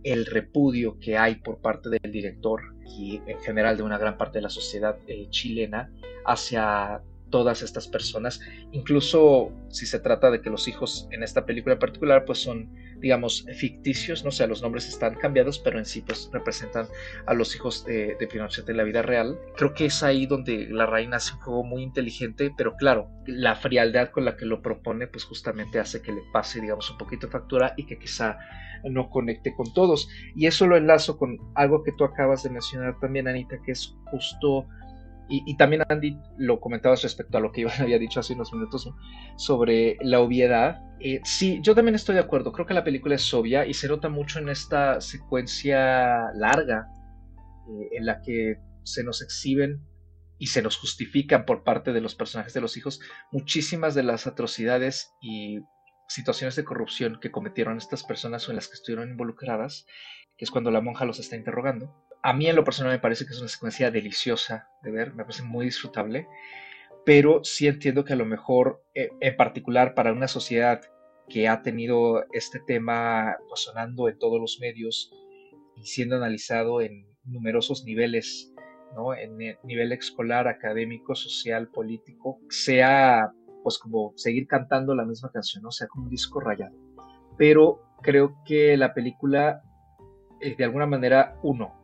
el repudio que hay por parte del director y en general de una gran parte de la sociedad eh, chilena hacia todas estas personas, incluso si se trata de que los hijos en esta película en particular pues son digamos, ficticios, no sé, los nombres están cambiados, pero en sí pues representan a los hijos de, Pinochet en la vida real. Creo que es ahí donde la reina hace un juego muy inteligente, pero claro, la frialdad con la que lo propone pues justamente hace que le pase, digamos, un poquito de factura y que quizá no conecte con todos. Y eso lo enlazo con algo que tú acabas de mencionar también, Anita, que es justo y, también Andy lo comentabas respecto a lo que Iván había dicho hace unos minutos sobre la obviedad. Eh, sí, yo también estoy de acuerdo. Creo que la película es obvia y se nota mucho en esta secuencia larga eh, en la que se nos exhiben y se nos justifican por parte de los personajes de los hijos muchísimas de las atrocidades y situaciones de corrupción que cometieron estas personas o en las que estuvieron involucradas, que es cuando la monja los está interrogando a mí en lo personal me parece que es una secuencia deliciosa de ver, me parece muy disfrutable, pero sí entiendo que a lo mejor, eh, en particular para una sociedad que ha tenido este tema sonando en todos los medios y siendo analizado en numerosos niveles, ¿no? en nivel escolar, académico, social, político, sea pues como seguir cantando la misma canción, ¿no? sea como un disco rayado. Pero creo que la película, eh, de alguna manera, uno,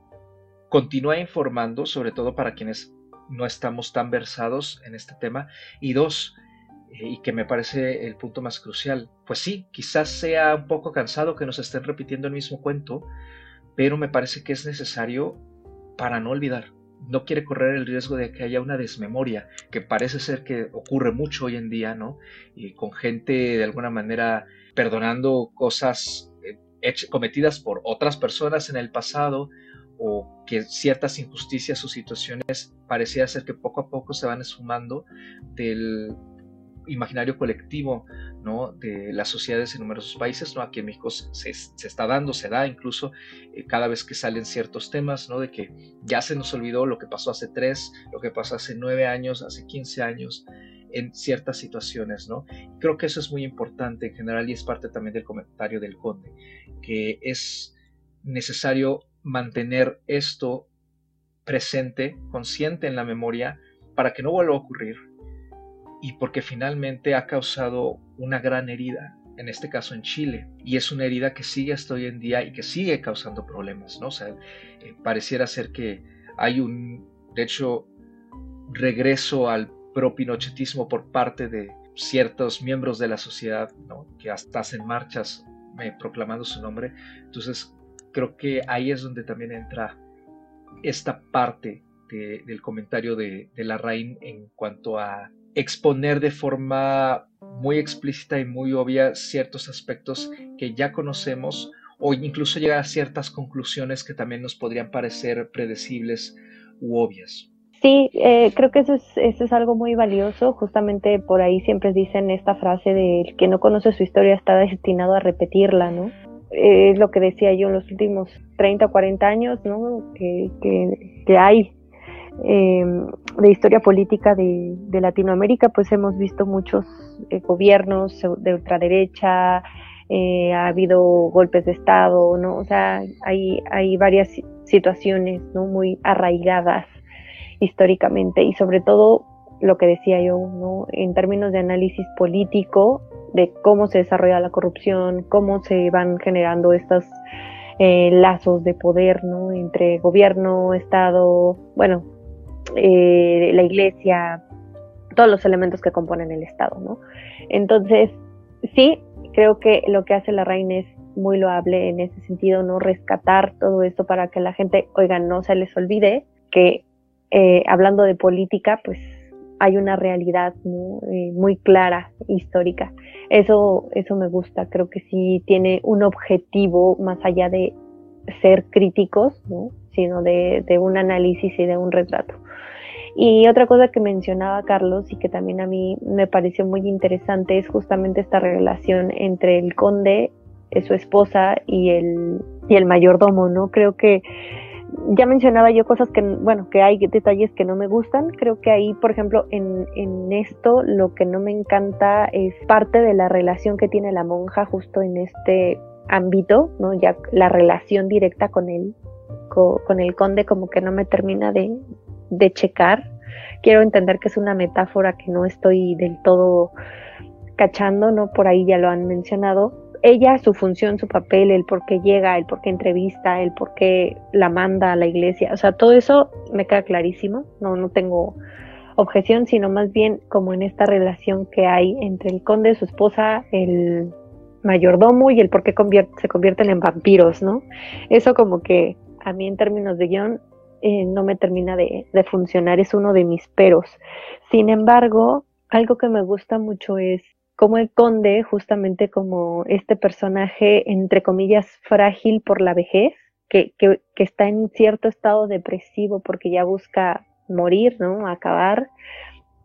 continúa informando, sobre todo para quienes no estamos tan versados en este tema. Y dos, eh, y que me parece el punto más crucial, pues sí, quizás sea un poco cansado que nos estén repitiendo el mismo cuento, pero me parece que es necesario para no olvidar. No quiere correr el riesgo de que haya una desmemoria, que parece ser que ocurre mucho hoy en día, ¿no? Y con gente de alguna manera perdonando cosas eh, cometidas por otras personas en el pasado, o que ciertas injusticias o situaciones parecía ser que poco a poco se van esfumando del imaginario colectivo ¿no? de las sociedades en numerosos países. ¿no? Aquí en México se, está dando, se da incluso eh, cada vez que salen ciertos temas, ¿no? de que ya se nos olvidó lo que pasó hace tres, lo que pasó hace nueve años, hace quince años en ciertas situaciones. ¿no? Creo que eso es muy importante en general y es parte también del comentario del conde, que es necesario mantener esto presente, consciente en la memoria, para que no vuelva a ocurrir y porque finalmente ha causado una gran herida, en este caso en Chile, y es una herida que sigue hasta hoy en día y que sigue causando problemas, ¿no? O eh, pareciera ser que hay un, de hecho, regreso al propinochetismo por parte de ciertos miembros de la sociedad, ¿no? Que hasta hacen marchas eh, proclamando su nombre. Entonces, creo que ahí es donde también entra esta parte del comentario de, de Larraín en cuanto a exponer de forma muy explícita y muy obvia ciertos aspectos que ya conocemos o incluso llegar a ciertas conclusiones que también nos podrían parecer predecibles u obvias. Sí, eh, creo que eso es, eso es algo muy valioso. Justamente por ahí siempre dicen esta frase de el que no conoce su historia está destinado a repetirla, ¿no? Es lo que decía yo en los últimos 30 o 40 años, ¿no? Que, que, hay em, de historia política de, de, Latinoamérica, pues hemos visto muchos eh, gobiernos de ultraderecha, eh, ha habido golpes de Estado, ¿no? O sea, hay, hay varias situaciones, ¿no? Muy arraigadas históricamente y sobre todo lo que decía yo, ¿no? En términos de análisis político, de cómo se desarrolla la corrupción, cómo se van generando estos eh, lazos de poder, ¿no? Entre gobierno, Estado, bueno, eh, la iglesia, todos los elementos que componen el Estado, ¿no? Entonces, sí, creo que lo que hace la reina es muy loable en ese sentido, ¿no? Rescatar todo esto para que la gente, oiga, no se les olvide que eh, hablando de política, pues hay una realidad eh, muy clara, histórica. Eso, eso me gusta, creo que sí tiene un objetivo más allá de ser críticos, ¿no? sino de, de un análisis y de un retrato. Y otra cosa que mencionaba Carlos y que también a mí me pareció muy interesante es justamente esta relación entre el conde, eh, su esposa y el, y el mayordomo, ¿no? Creo que ya mencionaba yo cosas que, bueno, que hay detalles que no me gustan. Creo que ahí, por ejemplo, en, en esto lo que no me encanta es parte de la relación que tiene la monja justo en este ámbito, ¿no? Ya la relación directa con él, con, el conde como que no me termina de, de checar. Quiero entender que es una metáfora que no estoy del todo cachando, ¿no? Por ahí ya lo han mencionado, ella, su función, su papel, el por qué llega, el por qué entrevista, el por qué la manda a la iglesia, o sea, todo eso me queda clarísimo, no, no tengo objeción, sino más bien como en esta relación que hay entre el conde, su esposa, el mayordomo y el por qué se convierten en vampiros, ¿no? Eso como que a mí en términos de guion eh, no me termina de, de funcionar, es uno de mis peros. Sin embargo, algo que me gusta mucho es como el conde, justamente como este personaje, entre comillas, frágil por la vejez, que, que, que, está en cierto estado depresivo porque ya busca morir, ¿no? Acabar,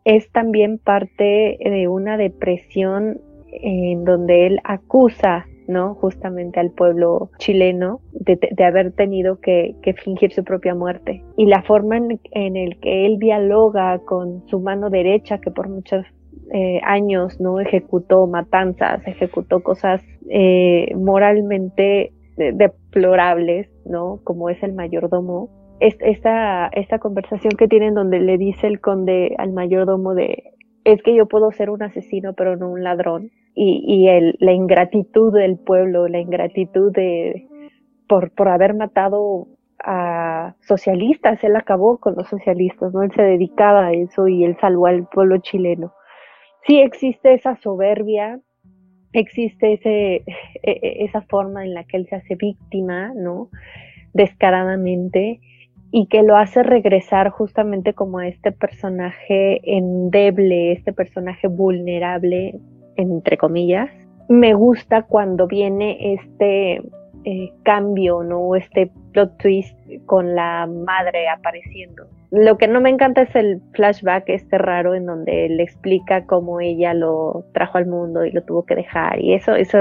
es también parte de una depresión en donde él acusa, ¿no? Justamente al pueblo chileno de, de haber tenido que, que, fingir su propia muerte. Y la forma en, en el que él dialoga con su mano derecha, que por muchas eh, años, ¿no? Ejecutó matanzas, ejecutó cosas eh, moralmente deplorables, ¿no? Como es el mayordomo. Esta, esta conversación que tienen donde le dice el conde al mayordomo de, es que yo puedo ser un asesino, pero no un ladrón. Y, y el, la ingratitud del pueblo, la ingratitud de, por, por haber matado a socialistas, él acabó con los socialistas, ¿no? Él se dedicaba a eso y él salvó al pueblo chileno sí existe esa soberbia, existe ese, e, e, esa forma en la que él se hace víctima, ¿no? Descaradamente, y que lo hace regresar justamente como a este personaje endeble, este personaje vulnerable, entre comillas. Me gusta cuando viene este eh, cambio, ¿no? Este plot twist con la madre apareciendo. Lo que no me encanta es el flashback este raro en donde le explica cómo ella lo trajo al mundo y lo tuvo que dejar y eso, eso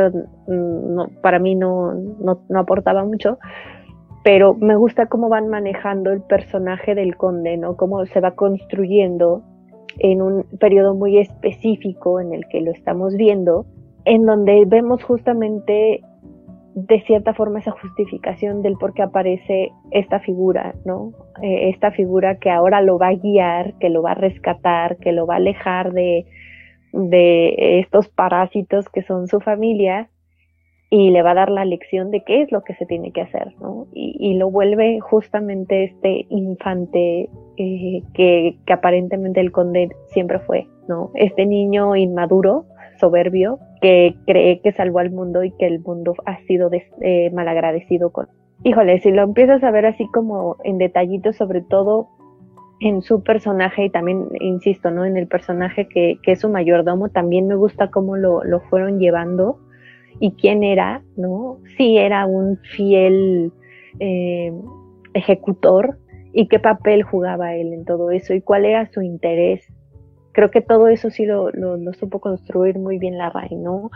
mm, no, para mí no, no, no aportaba mucho, pero me gusta cómo van manejando el personaje del conde, ¿no? Cómo se va construyendo en un periodo muy específico en el que lo estamos viendo, en donde vemos justamente de cierta forma esa justificación del por qué aparece esta figura, ¿no? Eh, esta figura que ahora lo va a guiar, que lo va a rescatar, que lo va a alejar de, de estos parásitos que son su familia y le va a dar la lección de qué es lo que se tiene que hacer, ¿no? Y, lo vuelve justamente este infante eh, que, que aparentemente el conde siempre fue, ¿no? Este niño inmaduro, soberbio, que cree que salvó al mundo y que el mundo ha sido eh, malagradecido con. Híjole, si lo empiezas a ver así como en detallitos, sobre todo en su personaje y también, insisto, ¿no? En el personaje que, que es su mayordomo, también me gusta cómo lo, fueron llevando y quién era, ¿no? Si era un fiel eh, ejecutor y qué papel jugaba él en todo eso y cuál era su interés. Creo que todo eso sí lo, supo construir muy bien la RAI, ¿no?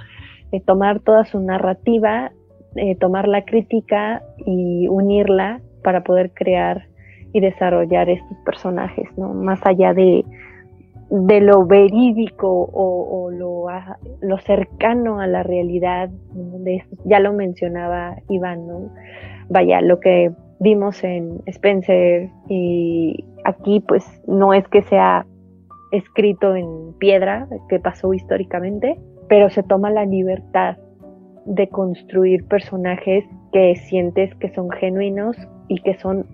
Eh, tomar toda su narrativa, eh, tomar la crítica y unirla para poder crear y desarrollar estos personajes, ¿no? Más allá de, de lo verídico o, lo, lo, cercano a la realidad, de ya lo mencionaba Iván, ¿no? Vaya, lo que vimos en Spencer y aquí pues no es que sea escrito en piedra, que pasó históricamente, pero se toma la libertad de construir personajes que sientes que son genuinos y que son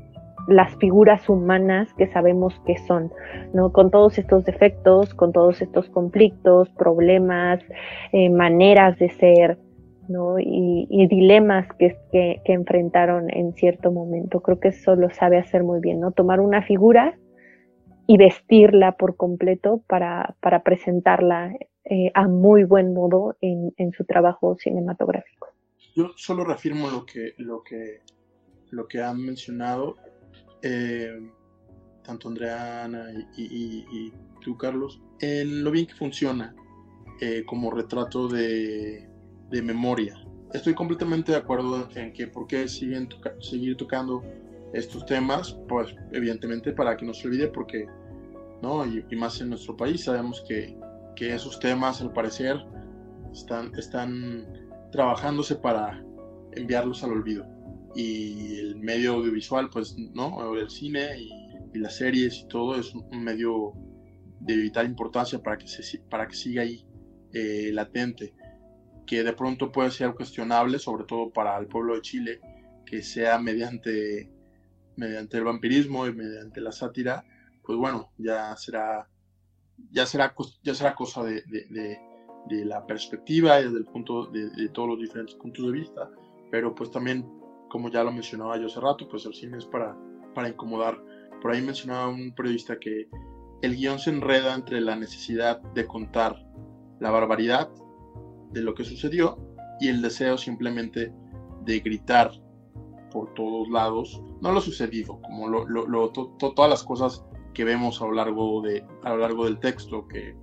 las figuras humanas que sabemos que son, ¿no? Con todos estos defectos, con todos estos conflictos, problemas, eh, maneras de ser, ¿no? Y, dilemas que, que, enfrentaron en cierto momento. Creo que eso lo sabe hacer muy bien, ¿no? Tomar una figura y vestirla por completo para, para presentarla eh, a muy buen modo en, en, su trabajo cinematográfico. Yo solo reafirmo lo que, lo que, lo que han mencionado eh, tanto Andreana y, y, tú, Carlos, en lo bien que funciona eh, como retrato de, de, memoria. Estoy completamente de acuerdo en que por qué siguen seguir tocando estos temas, pues evidentemente para que no se olvide, porque, ¿no? Y, más en nuestro país sabemos que, esos temas al parecer están, están trabajándose para enviarlos al olvido y el medio audiovisual, pues, ¿no? El cine y, las series y todo es un medio de vital importancia para que, se, para que siga ahí eh, latente, que de pronto puede ser cuestionable, sobre todo para el pueblo de Chile, que sea mediante, mediante el vampirismo y mediante la sátira, pues bueno, ya será, ya será, ya será cosa de, de, la perspectiva y desde el punto de, todos los diferentes puntos de vista, pero pues también como ya lo mencionaba yo hace rato, pues el cine es para, para incomodar. Por ahí mencionaba un periodista que el guion se enreda entre la necesidad de contar la barbaridad de lo que sucedió y el deseo simplemente de gritar por todos lados, no lo sucedido, como lo, todas las cosas que vemos a lo largo, de, a lo largo del texto, que,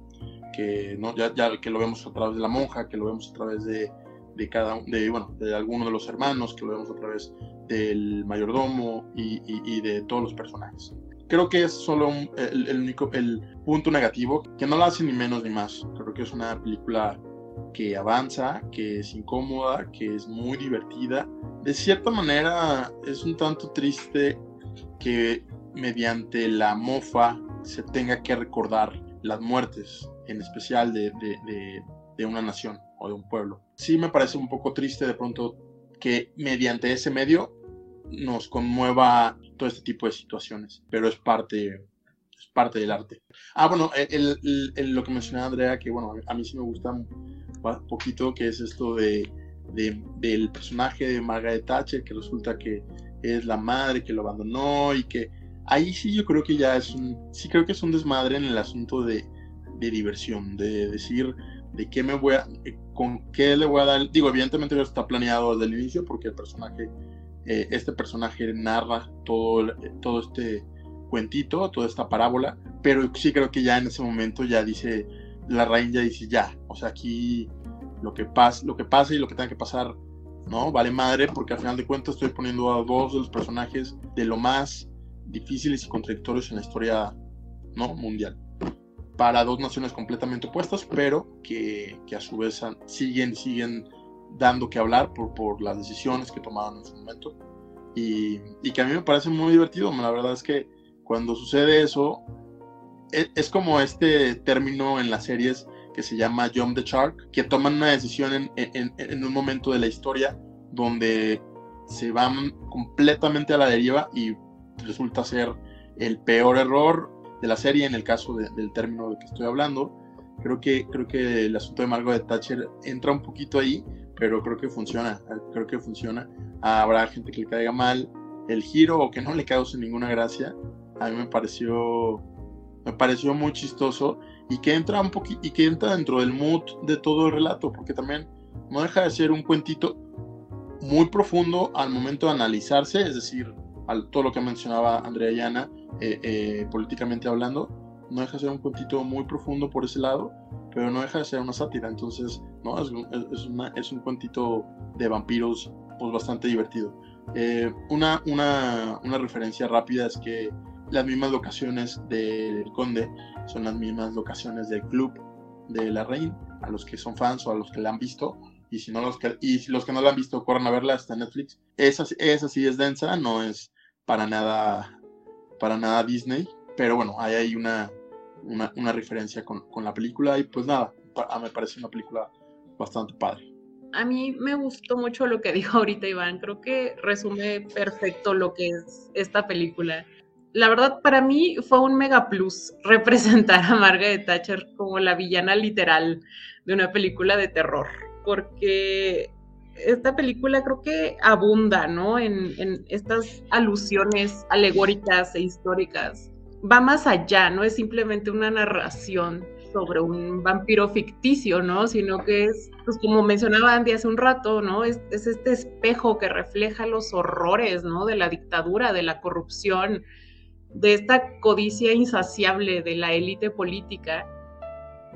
que, ¿no? ya, ya, que lo vemos a través de la monja, que lo vemos a través de, de cada de, bueno, de alguno de los hermanos, que lo vemos a través del mayordomo y, de todos los personajes. Creo que es solo el, único el punto negativo, que no lo hace ni menos ni más. Creo que es una película que avanza, que es incómoda, que es muy divertida. De cierta manera es un tanto triste que mediante la mofa se tenga que recordar las muertes, en especial de, de, de una nación o de un pueblo. Sí me parece un poco triste de pronto que mediante ese medio nos conmueva todo este tipo de situaciones, pero es parte, es parte del arte. Ah, bueno, el, lo que mencionaba Andrea, que bueno, a mí sí me gusta un poquito, que es esto de, del personaje de Margaret Thatcher, que resulta que es la madre que lo abandonó y que ahí sí yo creo que ya es un, sí creo que es un desmadre en el asunto de, de diversión, de decir, de qué me voy a, eh, con qué le voy a dar, digo, evidentemente ya está planeado desde el inicio porque el personaje, eh, este personaje narra todo, todo este cuentito, toda esta parábola, pero sí creo que ya en ese momento ya dice, la reina ya dice, ya, o sea, aquí lo que, pasa, lo que pasa y lo que tenga que pasar, ¿no? Vale madre, porque al final de cuentas estoy poniendo a dos de los personajes de lo más difíciles y contradictorios en la historia, ¿no? Mundial para dos naciones completamente opuestas, pero que, que a su vez siguen, siguen dando que hablar por, por las decisiones que tomaron en su momento. Y, y, que a mí me parece muy divertido. La verdad es que cuando sucede eso, es, es, como este término en las series que se llama Jump the Shark, que toman una decisión en, en, en un momento de la historia donde se van completamente a la deriva y resulta ser el peor error de la serie, en el caso del término de que estoy hablando. Creo que, creo que el asunto de Margaret Thatcher entra un poquito ahí, pero creo que funciona, creo que funciona. Habrá gente que le caiga mal el giro o que no le cause ninguna gracia. A mí me pareció, me pareció muy chistoso y que entra un y que entra dentro del mood de todo el relato, porque también no deja de ser un cuentito muy profundo al momento de analizarse, es decir, al, todo lo que mencionaba Andrea Llana, eh, eh, políticamente hablando, no deja de ser un cuentito muy profundo por ese lado, pero no deja de ser una sátira, entonces no es, es, es un cuentito de vampiros pues bastante divertido. Eh, una, una, una, referencia rápida es que las mismas locaciones del Conde son las mismas locaciones del club de la Reina, a los que son fans o a los que la han visto. Y si no los que, y los que no la han visto, corran a verla, está en Netflix. Esa, esa sí es densa, no es para nada, para nada Disney. Pero bueno, ahí hay una, una, referencia con, con, la película. Y pues nada, me parece una película bastante padre a mí me gustó mucho lo que dijo ahorita Iván. Creo que resume perfecto lo que es esta película. La verdad, para mí fue un mega plus representar a Margaret Thatcher como la villana literal de una película de terror, porque esta película creo que abunda, ¿no? En, estas alusiones alegóricas e históricas. Va más allá, no es simplemente una narración sobre un vampiro ficticio, ¿no? Sino que es, pues como mencionaba Andy hace un rato, ¿no? Es, este espejo que refleja los horrores, ¿no? De la dictadura, de la corrupción, de esta codicia insaciable de la élite política.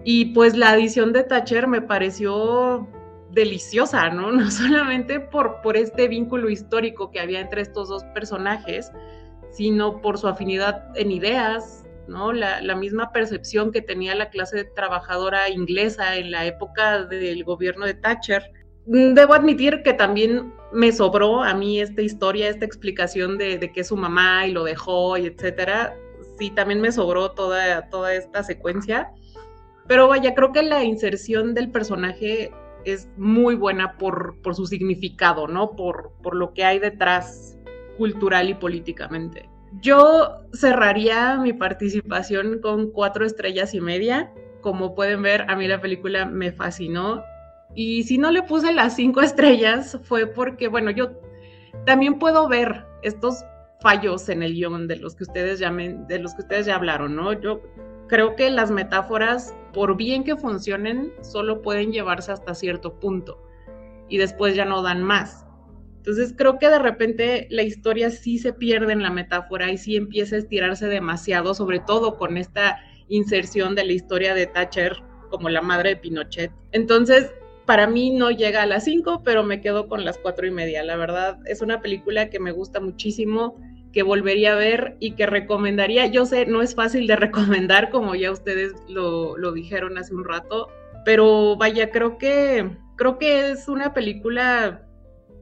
Y pues la adición de Thatcher me pareció deliciosa, ¿no? No solamente por, por este vínculo histórico que había entre estos dos personajes, sino por su afinidad en ideas, ¿no? La, misma percepción que tenía la clase trabajadora inglesa en la época del gobierno de Thatcher. Debo admitir que también me sobró a mí esta historia, esta explicación de, que es su mamá y lo dejó y etcétera. Sí, también me sobró toda, toda esta secuencia. Pero vaya, creo que la inserción del personaje es muy buena por, por su significado, ¿no? Por, por lo que hay detrás cultural y políticamente. Yo cerraría mi participación con cuatro estrellas y media. Como pueden ver, a mí la película me fascinó. Y si no le puse las cinco estrellas fue porque, bueno, yo también puedo ver estos fallos en el guion de los que ustedes llamen, de los que ustedes ya hablaron, ¿no? Yo creo que las metáforas, por bien que funcionen, solo pueden llevarse hasta cierto punto y después ya no dan más. Entonces creo que de repente la historia sí se pierde en la metáfora y sí empieza a estirarse demasiado, sobre todo con esta inserción de la historia de Thatcher como la madre de Pinochet. Entonces, para mí no llega a las cinco, pero me quedo con las cuatro y media. La verdad, es una película que me gusta muchísimo, que volvería a ver y que recomendaría. Yo sé, no es fácil de recomendar, como ya ustedes lo, lo dijeron hace un rato, pero vaya, creo que, creo que es una película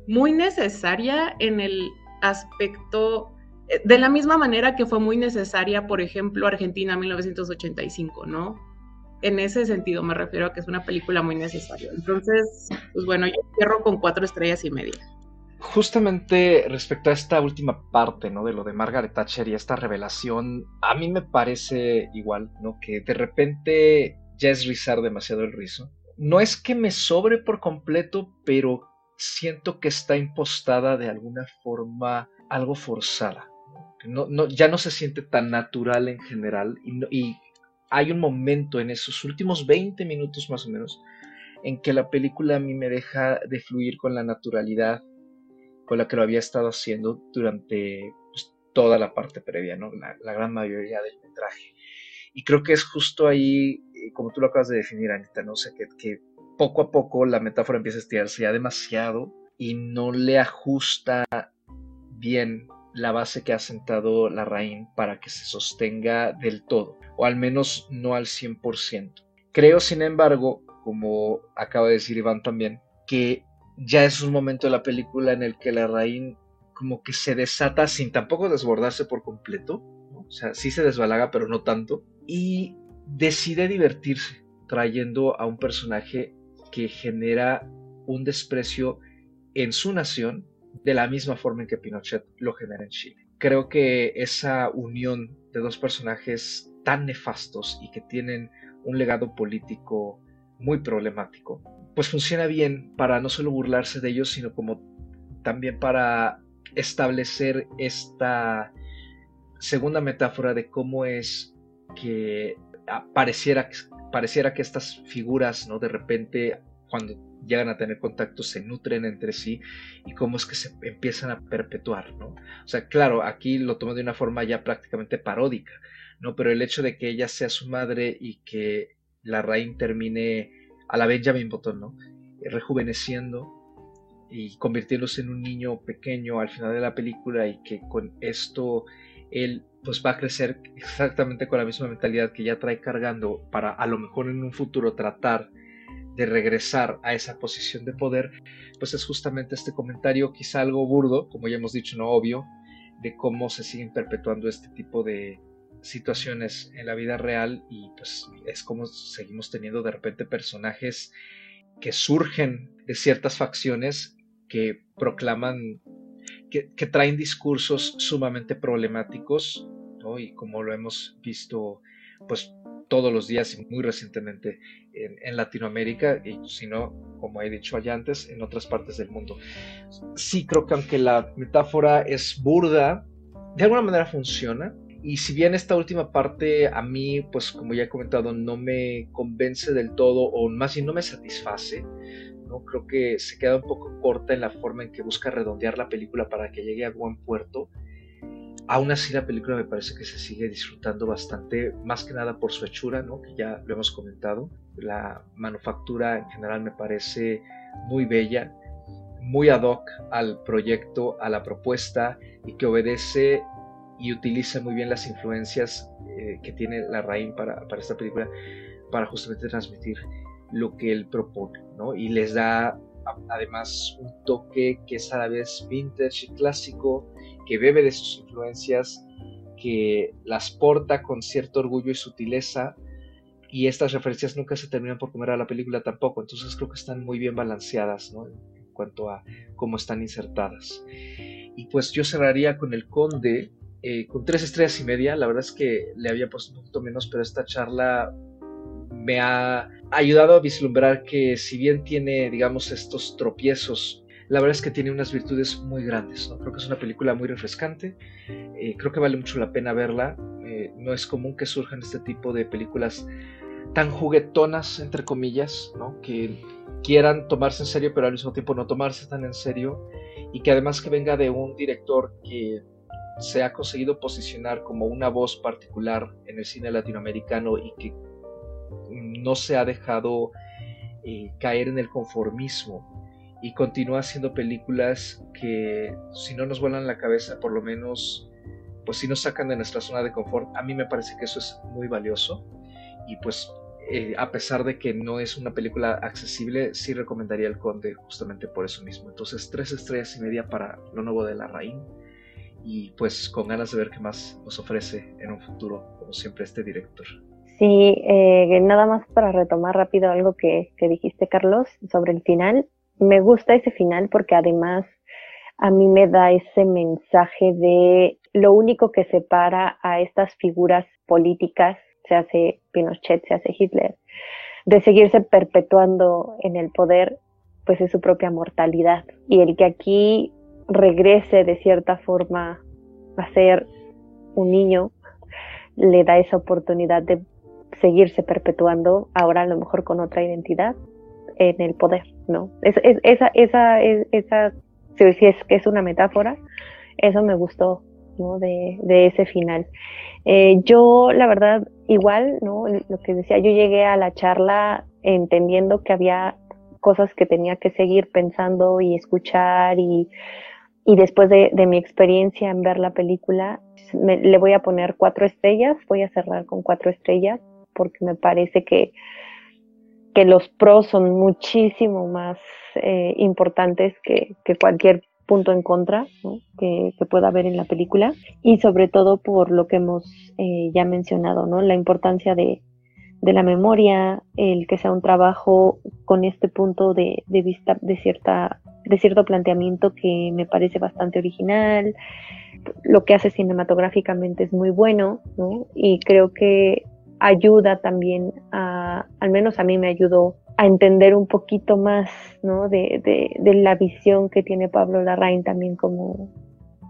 muy necesaria en el aspecto, eh, de la misma manera que fue muy necesaria, por ejemplo, Argentina 1985, ¿no? En ese sentido me refiero a que es una película muy necesaria. Entonces, pues bueno, yo cierro con cuatro estrellas y media. Justamente respecto a esta última parte, ¿no? De lo de Margaret Thatcher y esta revelación, a mí me parece igual, ¿no? Que de repente ya es rizar demasiado el rizo. No es que me sobre por completo, pero siento que está impostada de alguna forma algo forzada. No, no, ya no se siente tan natural en general y, hay un momento en esos últimos 20 minutos más o menos en que la película a mí me deja de fluir con la naturalidad con la que lo había estado haciendo durante pues, toda la parte previa, ¿no? la, gran mayoría del metraje. Y creo que es justo ahí, eh, como tú lo acabas de definir, Anita, ¿no? sé, que, que poco a poco la metáfora empieza a estirarse ya demasiado y no le ajusta bien la base que ha sentado la raíz para que se sostenga del todo, o al menos no al 100%. Creo, sin embargo, como acaba de decir Iván también, que ya es un momento de la película en el que la raíz como que se desata sin tampoco desbordarse por completo, o sea, sí se desbalaga, pero no tanto, y decide divertirse trayendo a un personaje que genera un desprecio en su nación de la misma forma en que Pinochet lo genera en Chile. Creo que esa unión de dos personajes tan nefastos y que tienen un legado político muy problemático, pues funciona bien para no solo burlarse de ellos, sino como también para establecer esta segunda metáfora de cómo es que pareciera que estas figuras, ¿no? De repente cuando llegan a tener contacto se nutren entre sí y cómo es que se empiezan a perpetuar, ¿no? O sea, claro, aquí lo tomo de una forma ya prácticamente paródica, ¿no? Pero el hecho de que ella sea su madre y que la Rain termine a la Benjamin Button, ¿no? Rejuveneciendo y convirtiéndose en un niño pequeño al final de la película y que con esto él pues va a crecer exactamente con la misma mentalidad que ya trae cargando para a lo mejor en un futuro tratar de regresar a esa posición de poder, pues es justamente este comentario quizá algo burdo, como ya hemos dicho, no obvio, de cómo se siguen perpetuando este tipo de situaciones en la vida real y pues es como seguimos teniendo de repente personajes que surgen de ciertas facciones que proclaman, que, traen discursos sumamente problemáticos, y como lo hemos visto pues todos los días y muy recientemente en, Latinoamérica y si no, como he dicho allá antes, en otras partes del mundo. Sí creo que aunque la metáfora es burda, de alguna manera funciona. Y si bien esta última parte a mí, pues como ya he comentado, no me convence del todo o más bien no me satisface, ¿no? creo que se queda un poco corta en la forma en que busca redondear la película para que llegue a buen puerto Aún así la película me parece que se sigue disfrutando bastante, más que nada por su hechura, ¿no? que ya lo hemos comentado. La manufactura en general me parece muy bella, muy ad hoc al proyecto, a la propuesta y que obedece y utiliza muy bien las influencias eh, que tiene la Rain para, para, esta película para justamente transmitir lo que él propone, ¿no? Y les da además un toque que es a la vez vintage y clásico, que bebe de sus influencias, que las porta con cierto orgullo y sutileza, y estas referencias nunca se terminan por comer a la película tampoco, entonces creo que están muy bien balanceadas ¿no? en cuanto a cómo están insertadas. Y pues yo cerraría con el conde, eh, con tres estrellas y media, la verdad es que le había puesto un poquito menos, pero esta charla me ha ayudado a vislumbrar que si bien tiene, digamos, estos tropiezos la verdad es que tiene unas virtudes muy grandes. ¿no? Creo que es una película muy refrescante. Eh, creo que vale mucho la pena verla. Eh, no es común que surjan este tipo de películas tan juguetonas, entre comillas, ¿no? que quieran tomarse en serio, pero al mismo tiempo no tomarse tan en serio. Y que además que venga de un director que se ha conseguido posicionar como una voz particular en el cine latinoamericano y que no se ha dejado eh, caer en el conformismo y continúa haciendo películas que si no nos vuelan la cabeza, por lo menos, pues si nos sacan de nuestra zona de confort. A mí me parece que eso es muy valioso y pues eh, a pesar de que no es una película accesible, sí recomendaría El Conde justamente por eso mismo. Entonces, tres estrellas y media para lo nuevo de La Rain y pues con ganas de ver qué más nos ofrece en un futuro, como siempre, este director. Sí, eh, nada más para retomar rápido algo que, que dijiste, Carlos, sobre el final me gusta ese final porque además a mí me da ese mensaje de lo único que separa a estas figuras políticas, se hace Pinochet, se hace Hitler, de seguirse perpetuando en el poder, pues es su propia mortalidad. Y el que aquí regrese de cierta forma a ser un niño, le da esa oportunidad de seguirse perpetuando, ahora a lo mejor con otra identidad, en el poder, ¿no? Es, esa, esa, esa, si es que es una metáfora, eso me gustó, ¿no? De, de ese final. Eh, yo, la verdad, igual, ¿no? Lo que decía, yo llegué a la charla entendiendo que había cosas que tenía que seguir pensando y escuchar y, y después de, de, mi experiencia en ver la película, le voy a poner cuatro estrellas, voy a cerrar con cuatro estrellas porque me parece que que los pros son muchísimo más eh, importantes que, cualquier punto en contra que, pueda haber en la película y sobre todo por lo que hemos eh, ya mencionado, ¿no? la importancia de, la memoria, el que sea un trabajo con este punto de, vista de cierta de cierto planteamiento que me parece bastante original, lo que hace cinematográficamente es muy bueno, ¿no? Y creo que ayuda también a, al menos a mí me ayudó a entender un poquito más ¿no? de, de, la visión que tiene Pablo Larraín también como,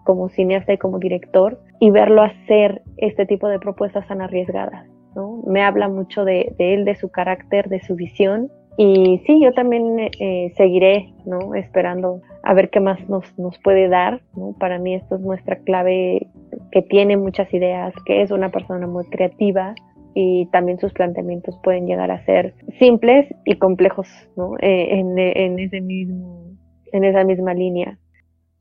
como cineasta y como director y verlo hacer este tipo de propuestas tan arriesgadas. ¿no? Me habla mucho de, de él, de su carácter, de su visión Y sí, yo también eh, seguiré, ¿no? Esperando a ver qué más nos, nos puede dar, ¿no? Para mí esto es nuestra clave que tiene muchas ideas, que es una persona muy creativa y también sus planteamientos pueden llegar a ser simples y complejos, ¿no? Eh, en, en, ese mismo, en esa misma línea.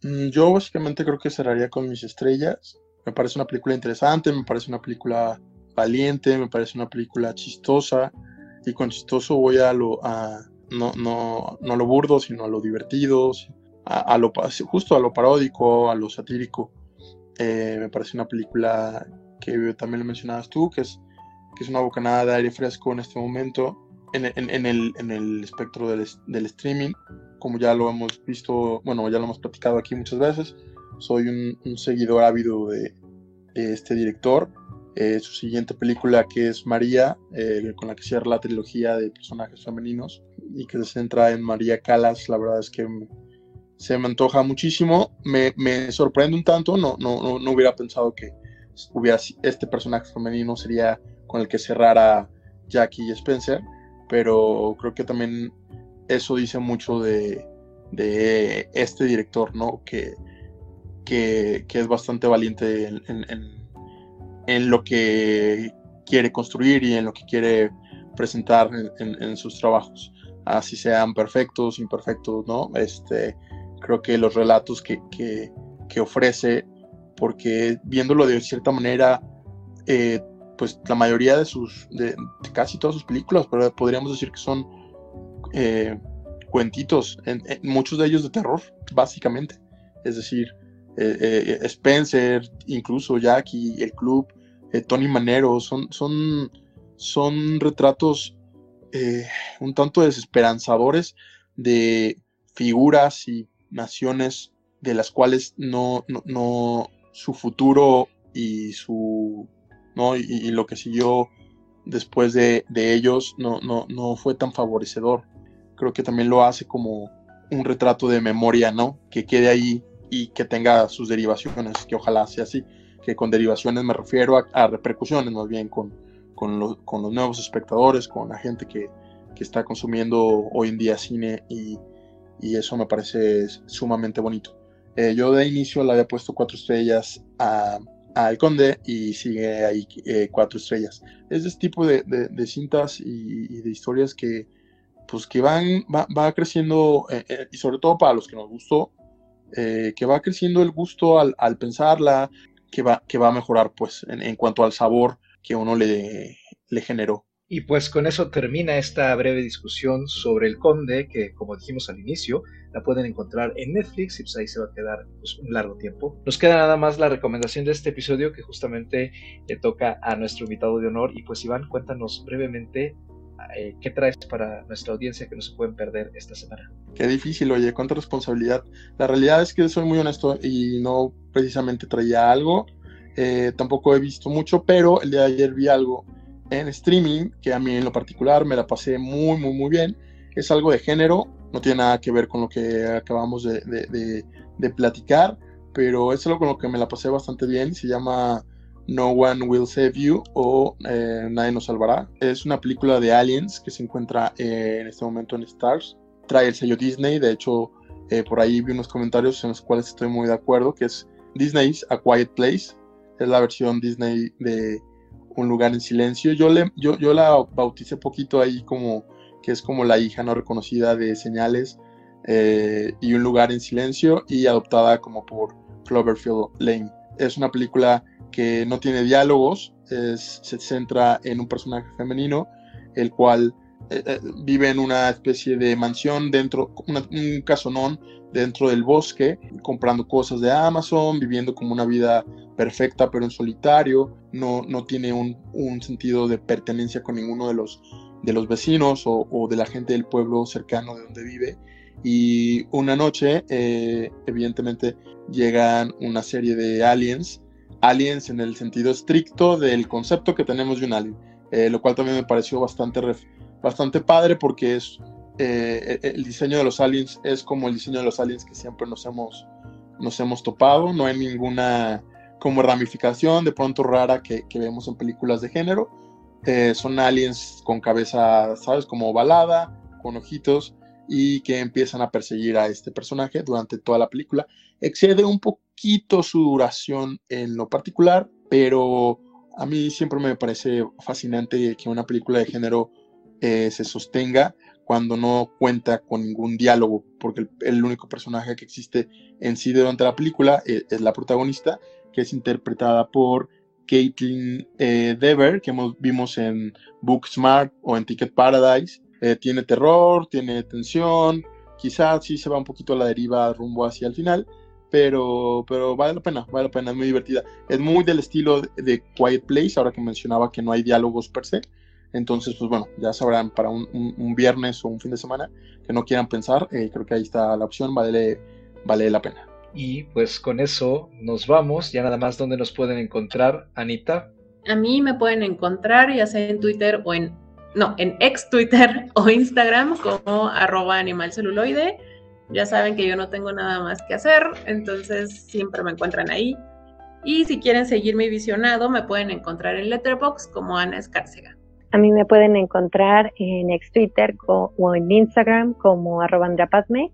Mm, yo básicamente creo que cerraría con mis estrellas. Me parece una película interesante, me parece una película valiente, me parece una película chistosa, y con chistoso voy a lo, a, no, no, no a lo burdo, sino a lo divertido, a, lo, justo a lo paródico, a lo satírico. Eh, me parece una película que también lo mencionabas tú, que es, que es una bocanada de aire fresco en este momento, en, en, en, el, en el, espectro del, del, streaming, como ya lo hemos visto, bueno, ya lo hemos platicado aquí muchas veces. Soy un, un seguidor ávido de, de, este director eh, su siguiente película que es María, eh, con la que cierra la trilogía de personajes femeninos y que se centra en María Calas, la verdad es que se me antoja muchísimo, me, me sorprende un tanto, no, no, no, hubiera pensado que hubiera, este personaje femenino sería con el que cerrara Jackie y Spencer, pero creo que también eso dice mucho de, de este director, ¿no? Que, que, que, es bastante valiente en, en en lo que quiere construir y en lo que quiere presentar en, sus trabajos, así sean perfectos, imperfectos, ¿no? Este, creo que los relatos que, que, ofrece, porque viéndolo de cierta manera, eh, pues la mayoría de sus, casi todas sus películas, podríamos decir que son eh, cuentitos, en, muchos de ellos de terror, básicamente. Es decir, eh, Spencer, incluso Jackie, el club, eh, Tony Manero, son, son, son retratos eh, un tanto desesperanzadores de figuras y naciones de las cuales no, no, su futuro y su ¿no? y, lo que siguió después de, ellos no, no, no fue tan favorecedor. Creo que también lo hace como un retrato de memoria, ¿no? Que quede ahí y que tenga sus derivaciones, que ojalá sea así que con derivaciones me refiero a, repercusiones más bien con, con, los nuevos espectadores, con la gente que, que, está consumiendo hoy en día cine y, y eso me parece sumamente bonito. Eh, yo de inicio le había puesto cuatro estrellas a, a El Conde y sigue ahí eh, cuatro estrellas. Es de este tipo de, de, cintas y, de historias que, pues, que van, va, va creciendo eh, y sobre todo para los que nos gustó, que va creciendo el gusto al, al, pensarla, que va, que va a mejorar pues en, cuanto al sabor que uno le, le generó. Y pues con eso termina esta breve discusión sobre el conde, que como dijimos al inicio, la pueden encontrar en Netflix y pues ahí se va a quedar pues, un largo tiempo. Nos queda nada más la recomendación de este episodio que justamente le toca a nuestro invitado de honor. Y pues Iván, cuéntanos brevemente eh, ¿qué traes para nuestra audiencia que no se pueden perder esta semana? Qué difícil, oye, cuánta responsabilidad. La realidad es que soy muy honesto y no precisamente traía algo. Eh, tampoco he visto mucho, pero el día de ayer vi algo en streaming que a mí en lo particular me la pasé muy, muy, muy bien. Es algo de género, no tiene nada que ver con lo que acabamos de, de, de platicar, pero es algo con lo que me la pasé bastante bien. Se llama no One Will Save You o eh, Nadie nos salvará. Es una película de aliens que se encuentra eh, en este momento en Stars. Trae el sello Disney, de hecho eh, por ahí vi unos comentarios en los cuales estoy muy de acuerdo, que es Disney's A Quiet Place. Es la versión Disney de Un lugar en silencio. Yo, le, yo, yo la bauticé poquito ahí como que es como la hija no reconocida de Señales y Un lugar en silencio y adoptada como por Cloverfield Lane. Es una película que no tiene diálogos, se centra en un personaje femenino, el cual eh, eh, vive en una especie de mansión dentro, un casonón dentro del bosque, comprando cosas de Amazon, viviendo como una vida perfecta pero en solitario, no, no tiene un, un sentido de pertenencia con ninguno de los, de los vecinos o, de la gente del pueblo cercano de donde vive. Y una noche, eh, evidentemente, llegan una serie de aliens aliens en el sentido estricto del concepto que tenemos de un alien, eh, lo cual también me pareció bastante, bastante padre porque es, eh, e-, el diseño de los aliens es como el diseño de los aliens que siempre nos hemos, nos hemos topado, no hay ninguna como ramificación de pronto rara que, que vemos en películas de género, eh, son aliens con cabeza, ¿sabes? Como ovalada, con ojitos y que empiezan a perseguir a este personaje durante toda la película. Excede un poquito su duración en lo particular, pero a mí siempre me parece fascinante que una película de género eh, se sostenga cuando no cuenta con ningún diálogo, porque el, único personaje que existe en sí durante la película es, es la protagonista, que es interpretada por Caitlin eh, Dever, que vimos en Booksmart o en Ticket Paradise. Eh, tiene terror, tiene tensión, quizás sí se va un poquito a la deriva rumbo hacia el final, pero, pero vale la pena, vale la pena, es muy divertida. Es muy del estilo de Quiet Place, ahora que mencionaba que no hay diálogos per se. Entonces, pues bueno, ya sabrán para un, viernes o un fin de semana que no quieran pensar, eh, creo que ahí está la opción, vale, vale la pena. Y pues con eso nos vamos. Ya nada más donde nos pueden encontrar, Anita. A mí me pueden encontrar ya sea en Twitter o en, no, en ex Twitter o Instagram como arroba animalceluloide. Ya saben que yo no tengo nada más que hacer, entonces siempre me encuentran ahí. Y si quieren seguir mi visionado, me pueden encontrar en Letterboxd como Ana Escárcega. A mí me pueden encontrar en ex Twitter o en Instagram como arroba andrapazme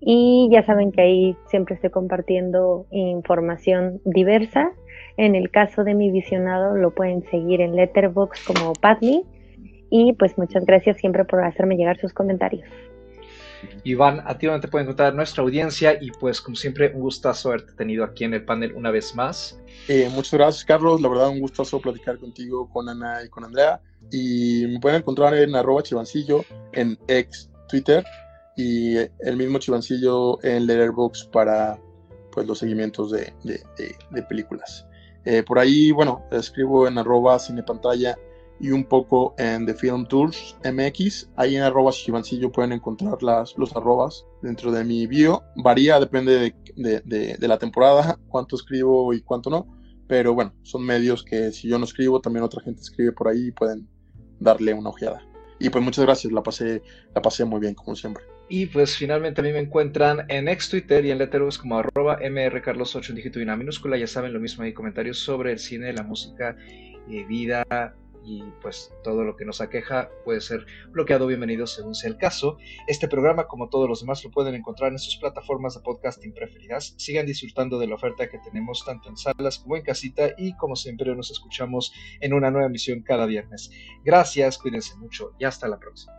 y ya saben que ahí siempre estoy compartiendo información diversa. En el caso de mi visionado lo pueden seguir en Letterboxd como Padme. Y pues muchas gracias siempre por hacerme llegar sus comentarios. Iván, a ti donde te puede encontrar nuestra audiencia y pues como siempre un gustazo haberte tenido aquí en el panel una vez más. Eh, muchas gracias Carlos, la verdad un gustazo platicar contigo, con Ana y con Andrea. Y me pueden encontrar en arroba chivancillo en ex Twitter y el mismo chivancillo en Letterboxd para pues, los seguimientos de, películas. Eh, por ahí, bueno, escribo en arroba cinepantalla y un poco en The Film Tours MX. Ahí en arroba chivancillo pueden encontrar las, los arrobas dentro de mi bio. Varía, depende de, de la temporada, cuánto escribo y cuánto no. Pero bueno, son medios que si yo no escribo, también otra gente escribe por ahí y pueden darle una ojeada. Y pues muchas gracias, la pasé, la pasé muy bien, como siempre. Y pues finalmente a mí me encuentran en ex Twitter y en Letterboxd como arroba mrcarlos8 en dígito y una minúscula. Ya saben lo mismo, hay comentarios sobre el cine, la música, eh, vida, y pues todo lo que nos aqueja puede ser bloqueado. Bienvenido según sea el caso. Este programa, como todos los demás, lo pueden encontrar en sus plataformas de podcasting preferidas. Sigan disfrutando de la oferta que tenemos tanto en salas como en casita y como siempre nos escuchamos en una nueva emisión cada viernes. Gracias, cuídense mucho y hasta la próxima.